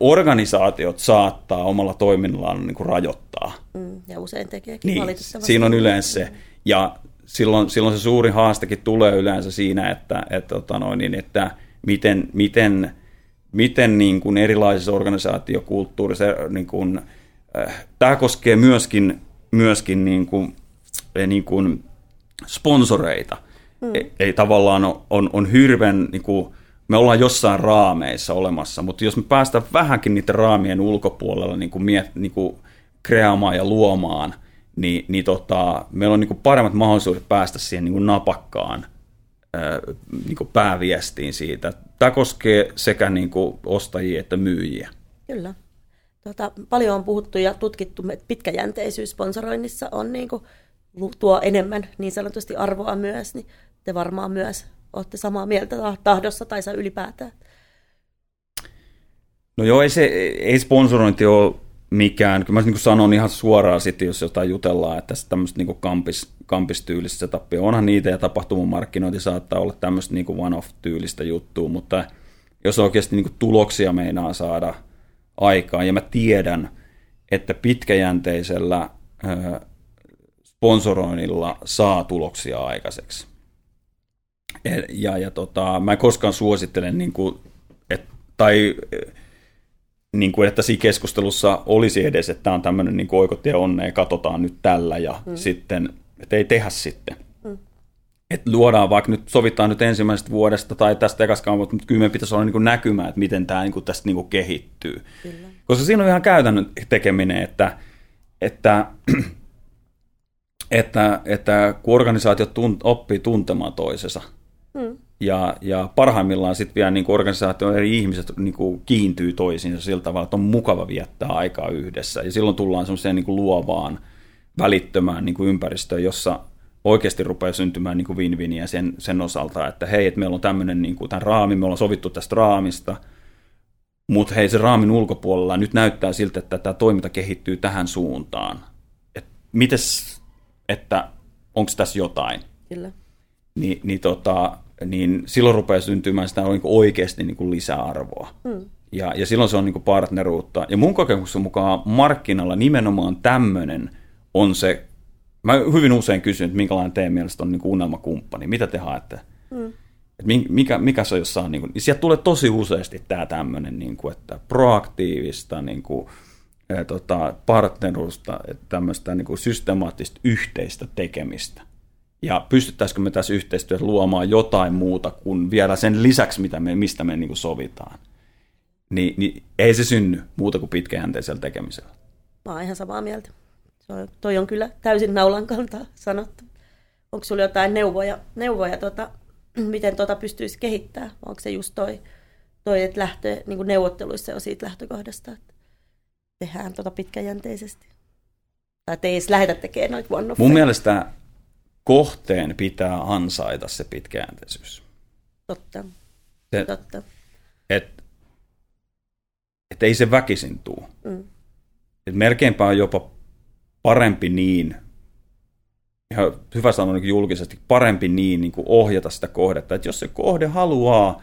organisaatiot saattaa omalla toiminnallaan niin kuin rajoittaa. Mm, ja usein tekeekin niin, valitettavasti. Siinä on yleensä se. Ja silloin, silloin se suuri haastekin tulee yleensä siinä, että, että, tota noin, niin, että miten, miten, miten niin kuin erilaisissa organisaatiokulttuurissa, niin kuin, äh, tämä koskee myöskin, myöskin niin kuin, niin kuin, sponsoreita. Mm. Ei, ei tavallaan on, on, on hirveän, niin kuin, me ollaan jossain raameissa olemassa, mutta jos me päästään vähänkin niiden raamien ulkopuolella niin kuin miet, niin kuin kreaamaan ja luomaan, niin, niin tota, meillä on niin kuin paremmat mahdollisuudet päästä siihen niin kuin napakkaan niin kuin pääviestiin siitä. Tämä koskee sekä niin kuin ostajia että myyjiä. Kyllä. Tota, paljon on puhuttu ja tutkittu, että pitkäjänteisyys sponsoroinnissa on niin kuin, tuo enemmän niin sanotusti arvoa myös, niin te varmaan myös olette samaa mieltä tahdossa tai saa ylipäätään. No joo, ei, se, ei sponsorointi ole mikään. Kyllä mä niin sanon ihan suoraan sitten, jos jotain jutellaan, että tämmöistä niin kampis, kampistyylistä setupia. Onhan niitä ja tapahtumamarkkinointi saattaa olla tämmöistä niin one-off-tyylistä juttua, mutta jos oikeasti niin tuloksia meinaa saada aikaan, ja mä tiedän, että pitkäjänteisellä sponsoroinnilla saa tuloksia aikaiseksi. Ja, ja tota, mä en koskaan suosittele, niin kuin, et, tai niin kuin, että siinä keskustelussa olisi edes, että tämä on tämmöinen niin oikotie onnea, katsotaan nyt tällä ja mm. sitten, että ei tehdä sitten. Mm. Että luodaan vaikka nyt, sovitaan nyt ensimmäisestä vuodesta tai tästä ekaskaan, mutta kyllä meidän pitäisi olla niin näkymä, että miten tämä niin tästä niin kehittyy. Kyllä. Koska siinä on ihan käytännön tekeminen, että, että (clears throat) että, että kun organisaatiot tunt, oppii tuntemaan toisensa, mm. ja, ja parhaimmillaan sitten vielä niin organisaation eri ihmiset niin kuin kiintyy toisiinsa sillä tavalla, että on mukava viettää aikaa yhdessä, ja silloin tullaan semmoiseen niin luovaan, välittömään niin kuin ympäristöön, jossa oikeasti rupeaa syntymään niin kuin win-winiä sen, sen osalta, että hei, että meillä on tämmöinen niin kuin, tämän raami, me ollaan sovittu tästä raamista, mutta hei, se raamin ulkopuolella nyt näyttää siltä, että tämä toiminta kehittyy tähän suuntaan. että mites että onko tässä jotain. Kyllä. Ni, niin, tota, niin silloin rupeaa syntymään sitä niin oikeasti niin kuin lisäarvoa. Hmm. Ja, ja silloin se on niin kuin partneruutta. Ja mun kokemuksen mukaan markkinalla nimenomaan tämmöinen on se, mä hyvin usein kysyn, että minkälainen teidän mielestä on niin kuin unelmakumppani, mitä te haette? Hmm. Et mikä, mikä se on jossain, niin kuin, niin sieltä tulee tosi useasti tämä tämmöinen, niin kuin, että proaktiivista, niin kuin, tota, partnerusta, tämmöistä niin kuin systemaattista yhteistä tekemistä. Ja pystyttäisikö me tässä yhteistyössä luomaan jotain muuta kuin vielä sen lisäksi, mitä me, mistä me niin kuin sovitaan. Ni, niin ei se synny muuta kuin pitkäjänteisellä tekemisellä. Mä oon ihan samaa mieltä. Se on, toi on kyllä täysin naulan kantaa sanottu. Onko sulla jotain neuvoja, neuvoja tota, (clears throat) miten tota pystyisi kehittämään? Onko se just toi, toi että lähtee niin neuvotteluissa jo siitä lähtökohdasta, että tehdään tota pitkäjänteisesti. Tai te edes lähdetä tekemään noita one Mun mielestä kohteen pitää ansaita se pitkäjänteisyys. Totta. Se, Totta. Et, et ei se väkisin tuu. Mm. Et melkeinpä on jopa parempi niin, ihan hyvä sanoa niin julkisesti, parempi niin, niin kuin ohjata sitä kohdetta. Että jos se kohde haluaa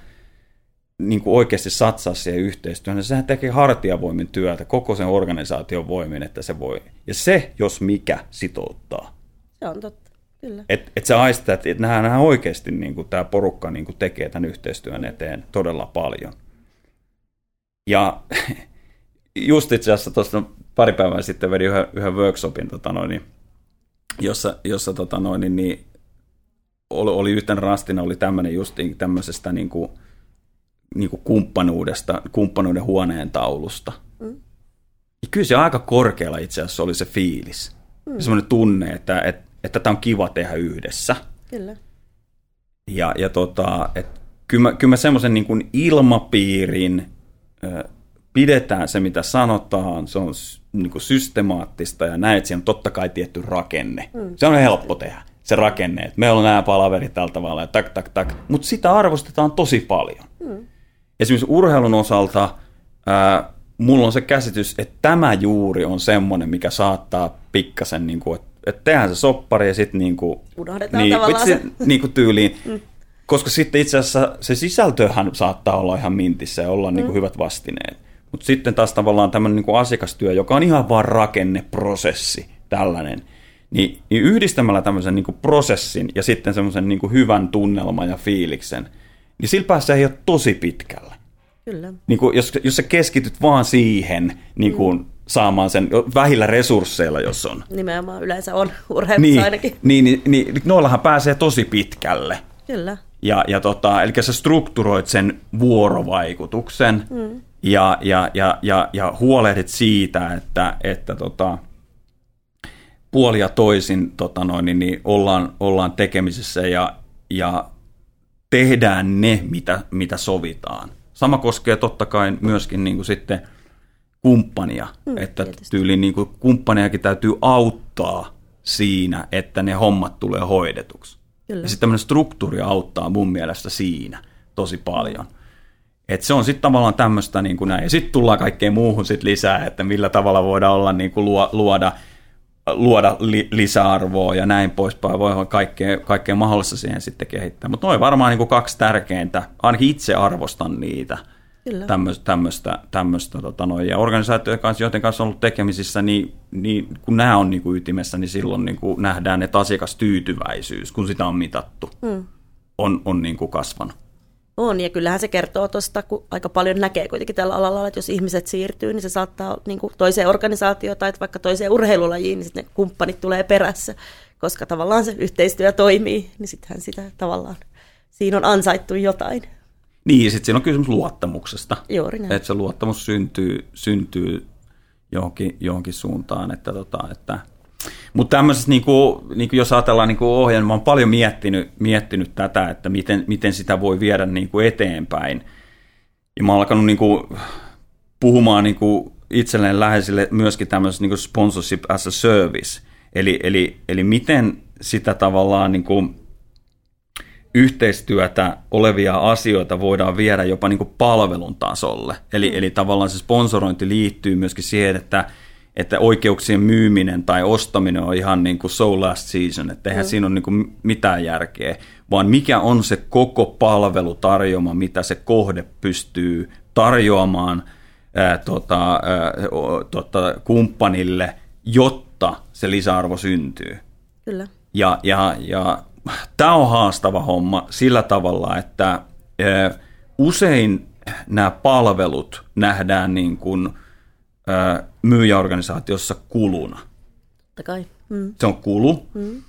niin kuin oikeasti satsaa siihen yhteistyöhön, niin sehän tekee hartiavoimin työtä koko sen organisaation voimin, että se voi. Ja se, jos mikä, sitouttaa. Se on totta, kyllä. Että et sä aistat, että nähdään, nähdään oikeasti niin kuin tämä porukka niin kuin tekee tämän yhteistyön eteen todella paljon. Ja (laughs) just itse asiassa tuosta pari päivää sitten vedin yhden, yhden workshopin, tota noin, jossa, jossa tota noin, niin oli, oli yhtenä rastina oli tämmöinen justiin tämmöisestä niin kuin, niin kuin kumppanuudesta, kumppanuuden huoneen taulusta. Mm. Ja kyllä se aika korkealla itse asiassa oli se fiilis. Mm. Semmoinen tunne, että, että, että tämä on kiva tehdä yhdessä. Kyllä. Ja, ja tota, että kyllä mä, kyllä mä semmoisen niin kuin ilmapiirin pidetään se, mitä sanotaan, se on niin kuin systemaattista ja näet, että siinä on totta kai tietty rakenne. Mm. Se on helppo tehdä, se rakenne, että meillä on nämä palaverit tällä tavalla ja tak, tak, tak, mutta sitä arvostetaan tosi paljon. Mm esimerkiksi urheilun osalta ää, mulla on se käsitys, että tämä juuri on semmoinen, mikä saattaa pikkasen, niin kuin, että, että tehdään se soppari ja sitten niin kuin, Unohdetaan niin, tavallaan se. (laughs) Niin kuin tyyliin. Mm. Koska sitten itse asiassa se sisältöhän saattaa olla ihan mintissä ja olla mm. niin kuin hyvät vastineet. Mutta sitten taas tavallaan tämmöinen niin kuin asiakastyö, joka on ihan vaan rakenneprosessi, tällainen, niin, niin yhdistämällä tämmöisen niin kuin prosessin ja sitten semmoisen niin kuin hyvän tunnelman ja fiiliksen – niin sillä päässä ei ole tosi pitkällä. Kyllä. Niin kuin, jos, jos sä keskityt vaan siihen niin kuin, mm. saamaan sen vähillä resursseilla, jos on. Nimenomaan yleensä on urheilussa niin, ainakin. Niin, niin, niin, noillahan pääsee tosi pitkälle. Kyllä. Ja, ja tota, eli sä strukturoit sen vuorovaikutuksen mm. ja, ja, ja, ja, ja huolehdit siitä, että, että tota, puolia toisin tota noin, niin, niin ollaan, ollaan tekemisissä ja, ja tehdään ne, mitä, mitä sovitaan. Sama koskee totta kai myöskin niin kuin sitten kumppania, mm, että tyyliin niin kuin kumppaniakin täytyy auttaa siinä, että ne hommat tulee hoidetuksi. Kyllä. Ja sitten tämmöinen struktuuri auttaa mun mielestä siinä tosi paljon. Et se on sitten tavallaan tämmöistä niin kuin näin. Ja sitten tullaan kaikkeen muuhun sit lisää, että millä tavalla voidaan olla niin kuin luoda, luoda li, lisäarvoa ja näin poispäin. Voi olla kaikkea, kaikkea mahdollista siihen sitten kehittää. Mutta noin varmaan niin kuin kaksi tärkeintä. Ainakin itse arvostan niitä. Tämmöistä, tämmöistä, tota noin. ja organisaatioiden kanssa, joiden kanssa on ollut tekemisissä, niin, niin kun nämä on niin kuin ytimessä, niin silloin niin kuin nähdään, että asiakastyytyväisyys, kun sitä on mitattu, hmm. on, on niin kuin kasvanut. On, ja kyllähän se kertoo tuosta, kun aika paljon näkee kuitenkin tällä alalla, että jos ihmiset siirtyy, niin se saattaa niin kuin toiseen organisaatioon tai vaikka toiseen urheilulajiin, niin sitten ne kumppanit tulee perässä, koska tavallaan se yhteistyö toimii, niin sittenhän sitä tavallaan, siinä on ansaittu jotain. Niin, sitten siinä on kysymys luottamuksesta. Juuri näin. Että se luottamus syntyy, syntyy johonkin, johonkin suuntaan, että, tota, että mutta tämmöisessä, niin kuin, niin kuin jos ajatellaan niin ohjelmaa, oon paljon miettinyt, miettinyt tätä, että miten, miten sitä voi viedä niin kuin eteenpäin. Ja mä oon alkanut niin kuin, puhumaan niin kuin itselleen läheisille myöskin tämmöisestä niin sponsorship as a service. Eli, eli, eli miten sitä tavallaan niin kuin, yhteistyötä olevia asioita voidaan viedä jopa niin kuin palvelun tasolle. Eli, mm. eli tavallaan se sponsorointi liittyy myöskin siihen, että että oikeuksien myyminen tai ostaminen on ihan niin kuin so last season, että eihän mm. siinä ole niin kuin mitään järkeä, vaan mikä on se koko palvelutarjoma, mitä se kohde pystyy tarjoamaan ää, tota, ää, tota, kumppanille, jotta se lisäarvo syntyy. Kyllä. Ja, ja, ja tämä on haastava homma sillä tavalla, että ää, usein nämä palvelut nähdään niin kuin – myyjäorganisaatiossa kuluna. Kai. Mm. Se on kulu. Mm.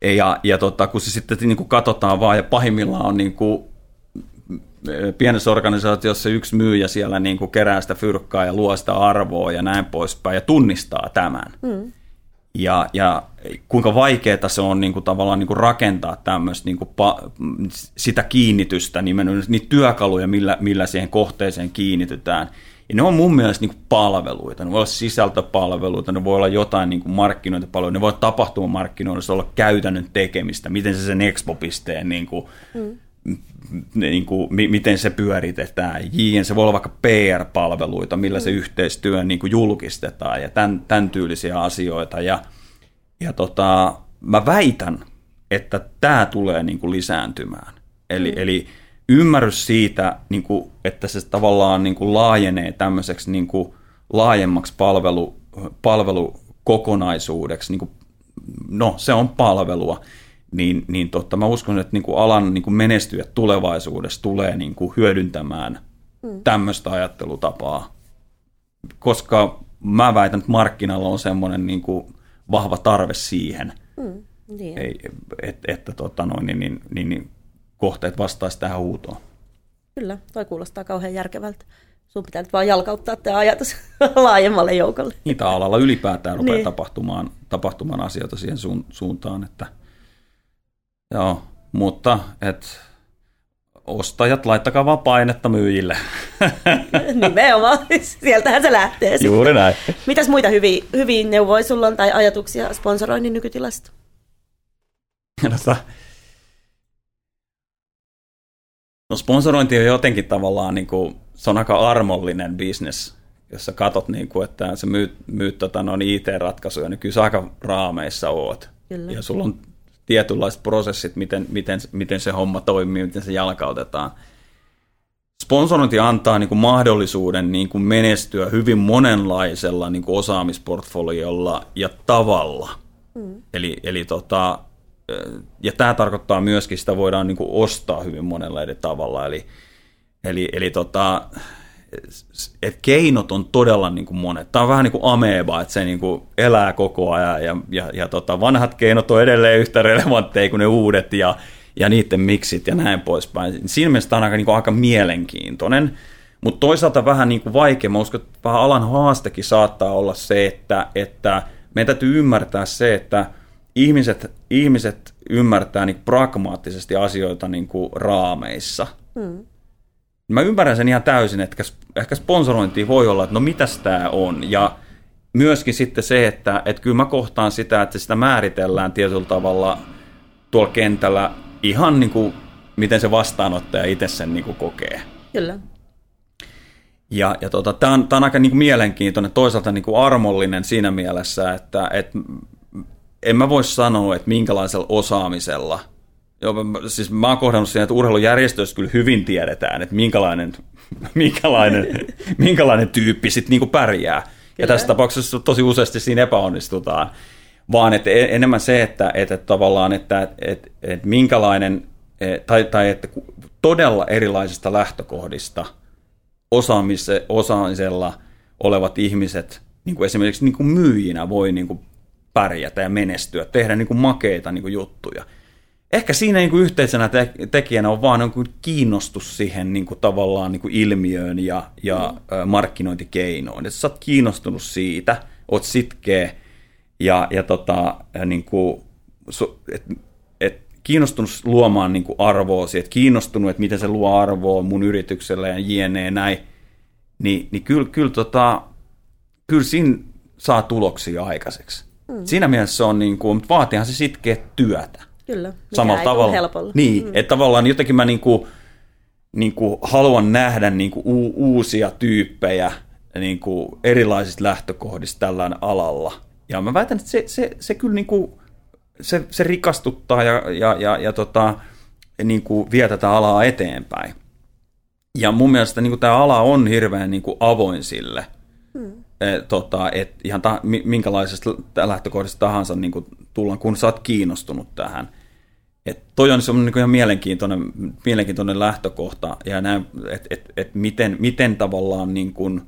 Ja, ja tota, kun se sitten niin kuin katsotaan vaan, ja pahimmillaan on niin kuin, pienessä organisaatiossa yksi myyjä siellä niin kuin kerää sitä fyrkkaa ja luo sitä arvoa ja näin poispäin, ja tunnistaa tämän. Mm. Ja, ja kuinka vaikeaa se on niin kuin, tavallaan niin kuin rakentaa tämmöistä niin kuin, pa, sitä kiinnitystä, nimenomaan niitä työkaluja, millä, millä siihen kohteeseen kiinnitytään. Ja ne on mun mielestä niin palveluita, ne voi olla sisältöpalveluita, ne voi olla jotain niin markkinointipalveluita, ne voi olla tapahtumamarkkinoilla, olla käytännön tekemistä, miten se sen expo-pisteen, niin kuin, mm. niin kuin, miten se pyöritetään. Jien, se voi olla vaikka PR-palveluita, millä mm. se yhteistyö niin kuin julkistetaan ja tämän, tämän tyylisiä asioita. Ja, ja tota, mä väitän, että tämä tulee niin kuin lisääntymään. Eli, mm. eli ymmärrys siitä, niin kuin, että se tavallaan niin kuin laajenee tämmöiseksi niin kuin laajemmaksi palvelu, palvelukokonaisuudeksi, niin kuin, no se on palvelua, niin, niin totta, mä uskon, että niin kuin alan niin kuin menestyjät tulevaisuudessa tulee niin kuin hyödyntämään mm. tämmöistä ajattelutapaa, koska mä väitän, että markkinalla on semmoinen niin kuin vahva tarve siihen, mm, niin. Ei, että, että tota noin, niin, niin, niin, niin kohteet vastaisi tähän huutoon. Kyllä, toi kuulostaa kauhean järkevältä. Sun pitää nyt vaan jalkauttaa tämä ajatus (laughs) laajemmalle joukolle. Niitä alalla ylipäätään rupeaa niin. tapahtumaan, tapahtumaan asioita siihen suuntaan, että joo, mutta et, ostajat, laittakaa vaan painetta myyjille. (laughs) Nimenomaan, sieltähän se lähtee. Juuri näin. Mitäs muita hyviä, hyviä neuvoja sulla on tai ajatuksia sponsoroinnin nykytilasta? (laughs) No, No sponsorointi on jotenkin tavallaan, niin kuin, se on aika armollinen business, jos sä katot, niin kuin, että sä myyt, myyt tota, no, IT-ratkaisuja, niin kyllä sä aika raameissa oot. Kyllä. Ja sulla on tietynlaiset prosessit, miten, miten, miten se homma toimii, miten se jalkautetaan. Sponsorointi antaa niin kuin, mahdollisuuden niin kuin, menestyä hyvin monenlaisella niin kuin, osaamisportfoliolla ja tavalla. Mm. Eli, eli tota, ja tämä tarkoittaa myöskin, sitä voidaan niin kuin ostaa hyvin monella eri tavalla, eli, eli, eli tota, et keinot on todella niin kuin monet. Tämä on vähän niin kuin ameba, että se niin kuin elää koko ajan ja, ja, ja tota, vanhat keinot on edelleen yhtä relevantteja kuin ne uudet ja, ja niiden miksit ja näin poispäin. Siinä mielessä tämä on aika, niin kuin aika mielenkiintoinen, mutta toisaalta vähän niin kuin vaikea. Mä uskon, että vähän alan haastekin saattaa olla se, että, että meidän täytyy ymmärtää se, että ihmiset, ihmiset ymmärtää niin pragmaattisesti asioita niin kuin raameissa. Hmm. Mä ymmärrän sen ihan täysin, että ehkä sponsorointi voi olla, että no mitäs tämä on, ja myöskin sitten se, että, että kyllä mä kohtaan sitä, että sitä määritellään tietyllä tavalla tuolla kentällä ihan niin kuin, miten se vastaanottaja itse sen niin kuin kokee. Kyllä. Ja, ja tota, tämä on, on aika niin kuin mielenkiintoinen, toisaalta niin kuin armollinen siinä mielessä, että et, en mä voi sanoa, että minkälaisella osaamisella, joo, siis mä oon kohdannut siinä, että urheilujärjestöissä kyllä hyvin tiedetään, että minkälainen, (laughs) minkälainen, (laughs) minkälainen tyyppi sitten niin kuin pärjää. Kyllä. Ja tässä tapauksessa tosi useasti siinä epäonnistutaan. Vaan että enemmän se, että, että tavallaan, että, että, että minkälainen, tai, tai että todella erilaisista lähtökohdista – osaamisella olevat ihmiset niin kuin esimerkiksi niin kuin myyjinä voi niin kuin pärjätä ja menestyä, tehdä niin kuin makeita niin kuin juttuja. Ehkä siinä niin kuin yhteisenä te- tekijänä on vaan niin kuin kiinnostus siihen niin kuin tavallaan niin kuin ilmiöön ja, ja mm. markkinointikeinoon. Että sä oot kiinnostunut siitä, oot sitkeä ja, ja tota, niin kuin, et, et kiinnostunut luomaan niin kuin arvoa siitä, kiinnostunut, että miten se luo arvoa mun yritykselle ja jne. näin, niin, niin kyllä, kyllä, tota, kyllä siinä saa tuloksia aikaiseksi. Mm. Siinä mielessä se on, niin kuin, mutta vaatihan se sitkeä työtä. Kyllä, mikä Samalla ei tavalla. helpolla. Niin, mm. että tavallaan jotenkin mä niin kuin, niin kuin haluan nähdä niin kuin u- uusia tyyppejä niin kuin erilaisista lähtökohdista tällä alalla. Ja mä väitän, että se, se, se kyllä niin kuin, se, se rikastuttaa ja, ja, ja, ja tota, niin kuin vie tätä alaa eteenpäin. Ja mun mielestä niin kuin tämä ala on hirveän niin kuin avoin sille, hmm. E, tota, et ihan ta, minkälaisesta lähtökohdasta tahansa niin kuin tullaan, kun sä oot kiinnostunut tähän. Et toi on semmoinen niin ihan mielenkiintoinen, mielenkiintoinen lähtökohta, ja näin, että et, et miten, miten tavallaan, niin kuin,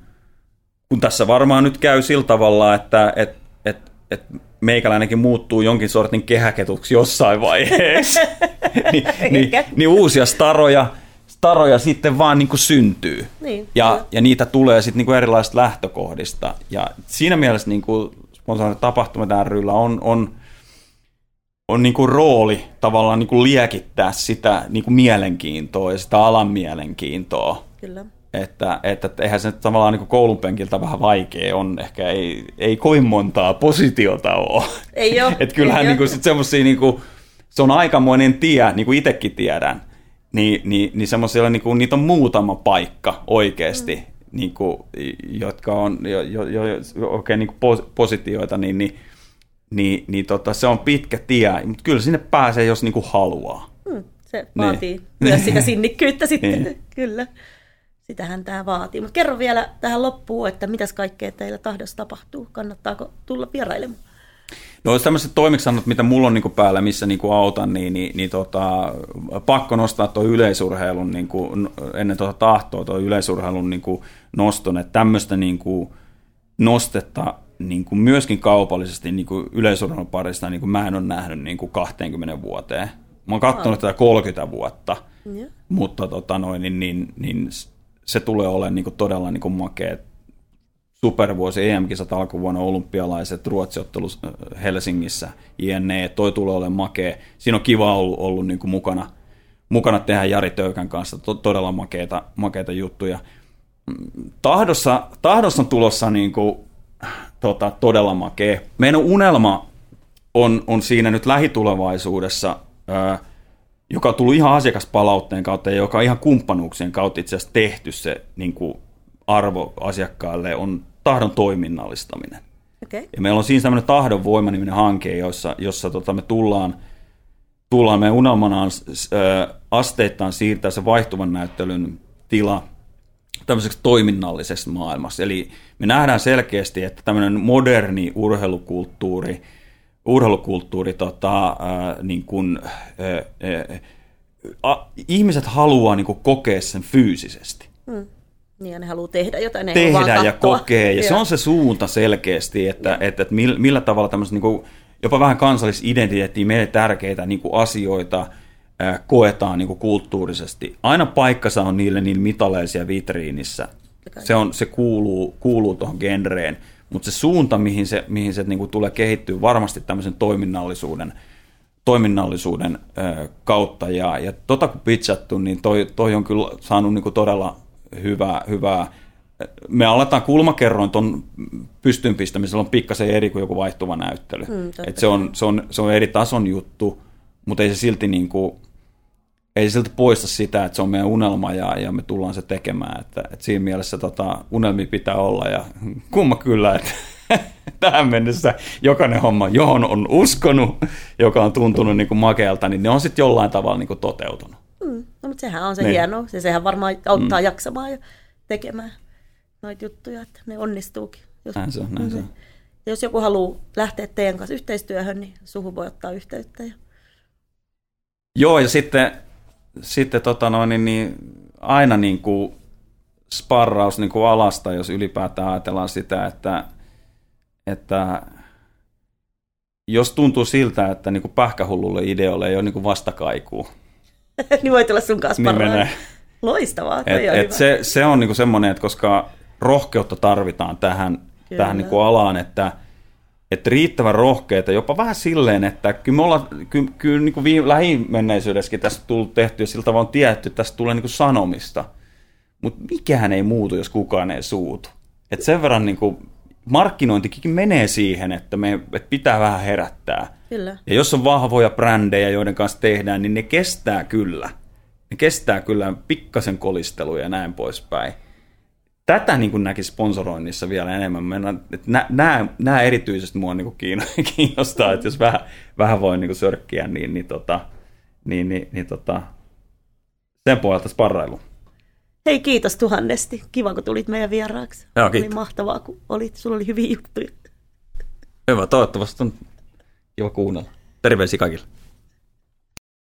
kun tässä varmaan nyt käy sillä tavalla, että et, et, et meikäläinenkin muuttuu jonkin sortin kehäketuksi jossain vaiheessa, (laughs) niin, niin, niin uusia staroja, staroja sitten vaan niin kuin syntyy. Niin, ja, ja niitä tulee sitten niin kuin erilaisista lähtökohdista. Ja siinä mielessä niin kuin tapahtumat ryllä on, on, on niin kuin rooli tavallaan niin kuin liekittää sitä niin kuin mielenkiintoa ja sitä alan mielenkiintoa. Kyllä. Että, että, että eihän se tavallaan niin koulun penkiltä vähän vaikea on, ehkä ei, ei kovin montaa positiota ole. Ei ole. (laughs) että kyllähän ei niin kuin, sit semmosia, niin kuin, se on aikamoinen tie, niin kuin itsekin tiedän, niin, niin, niin semmoisilla niin kuin, niitä on muutama paikka oikeasti, mm. niin kuin, jotka on jo, jo, jo, oikein niin kuin positioita, niin, niin, niin, niin tota, se on pitkä tie, mutta kyllä sinne pääsee, jos niin kuin haluaa. Mm, se vaatii niin. (laughs) myös sitä sinnikkyyttä sitten, niin. kyllä. Sitähän tämä vaatii. Mutta kerro vielä tähän loppuun, että mitäs kaikkea teillä tahdossa tapahtuu. Kannattaako tulla vierailemaan? No jos tämmöiset toimiksannot, mitä mulla on niin päällä, missä niin kuin autan, niin, niin, niin tota, pakko nostaa tuo yleisurheilun niin kuin, ennen tuota tahtoa, tuo yleisurheilun niin kuin noston, että tämmöistä niin kuin nostetta niin kuin myöskin kaupallisesti niin kuin yleisurheilun parista niin kuin mä en ole nähnyt niin kuin 20 vuoteen. Mä oon katsonut tätä 30 vuotta, yeah. mutta tota noin, niin, niin, niin se tulee olemaan niin kuin todella niin kuin makea supervuosi, EM-kisat alkuvuonna, olympialaiset, ruotsiottelu äh, Helsingissä, jne. Toi tulee olemaan makea. Siinä on kiva ollut, ollut niin kuin mukana, mukana tehdä Jari Töykän kanssa to, todella makeita, makeita juttuja. Tahdossa, tahdossa on tulossa niin kuin, tota, todella makea. Meidän unelma on, on siinä nyt lähitulevaisuudessa, ää, äh, joka on tullut ihan asiakaspalautteen kautta ja joka on ihan kumppanuuksien kautta itse asiassa tehty se niin kuin arvo asiakkaalle, on tahdon toiminnallistaminen. Okay. Ja meillä on siinä tämmöinen tahdon voima-niminen hanke, jossa, jossa tota, me tullaan, tullaan meidän unelmana on, ä, asteittain siirtää se vaihtuvan näyttelyn tila tämmöiseksi toiminnallisessa maailmassa. Eli me nähdään selkeästi, että tämmöinen moderni urheilukulttuuri, urheilukulttuuri tota, ä, niin kun, ä, ä, a, ihmiset haluaa niin kuin, kokea sen fyysisesti. Hmm. Niin, ja ne haluaa tehdä jotain, ne Tehdä ja kokea, ja se on se suunta selkeästi, että, että, että millä, millä tavalla tämmöistä niin kuin, jopa vähän kansallisidentiteettiin meille tärkeitä niin kuin asioita ää, koetaan niin kuin kulttuurisesti. Aina paikkansa on niille niin mitaleisia vitriinissä. Se, on, se kuuluu, kuuluu tuohon genreen, mutta se suunta, mihin se, mihin se niin kuin tulee kehittyä varmasti tämmöisen toiminnallisuuden, toiminnallisuuden kautta. Ja, ja tota kun pitchattu, niin toi, toi on kyllä saanut niin kuin todella hyvää, hyvää me aletaan kulmakerroin tuon pystyn pistämisellä on pikkasen eri kuin joku vaihtuva näyttely. Mm, Et se, on, se, on, se on eri tason juttu, mutta ei se silti niin kuin, ei se silti poista sitä, että se on meidän unelma ja, ja me tullaan se tekemään. Että, että siinä mielessä tota, unelmi pitää olla ja (laughs) kumma kyllä, että (laughs) tähän mennessä jokainen homma, johon on uskonut, joka on tuntunut niin kuin makealta, niin ne on sitten jollain tavalla niin kuin toteutunut. Mm, no, mutta sehän on se niin. hieno. Se, sehän varmaan auttaa mm. jaksamaan ja tekemään noita juttuja, että ne onnistuukin. Jos, näin se on, näin se Jos joku haluaa lähteä teidän kanssa yhteistyöhön, niin suhu voi ottaa yhteyttä. Ja... Joo, ja sitten, sitten tota noin, niin, niin aina niin kuin sparraus niin kuin alasta, jos ylipäätään ajatellaan sitä, että, että jos tuntuu siltä, että niin kuin pähkähullulle ideolle ei ole niin kuin vastakaikua. (laughs) niin voi tulla sun kanssa niin Loistavaa. Et, et se, se on niin kuin semmoinen, että koska rohkeutta tarvitaan tähän, tähän niin kuin alaan, että, että riittävän rohkeita, jopa vähän silleen, että kyllä me ollaan, kyllä, kyllä niin kuin viime, lähimenneisyydessäkin tästä tullut tehty ja siltä tavalla on tietty, että tästä tulee niin kuin sanomista. Mutta mikään ei muutu, jos kukaan ei suutu. Et sen verran niin kuin, markkinointikin menee siihen, että me että pitää vähän herättää. Kyllä. Ja jos on vahvoja brändejä, joiden kanssa tehdään, niin ne kestää kyllä. Ne kestää kyllä pikkasen kolisteluja ja näin poispäin tätä niin kuin näki sponsoroinnissa vielä enemmän. Mennään, että nämä, nämä erityisesti mua niin kuin (laughs) kiinnostaa, että jos vähän, vähän voi niin kuin sörkkiä, niin, niin, tota, niin, niin, niin tota, sen pohjalta sparrailu. Hei, kiitos tuhannesti. Kiva, kun tulit meidän vieraaksi. Joo, kiitos. Oli mahtavaa, kun olit. Sulla oli hyviä juttuja. Hyvä, toivottavasti on kiva kuunnella. Terveisiä kaikille.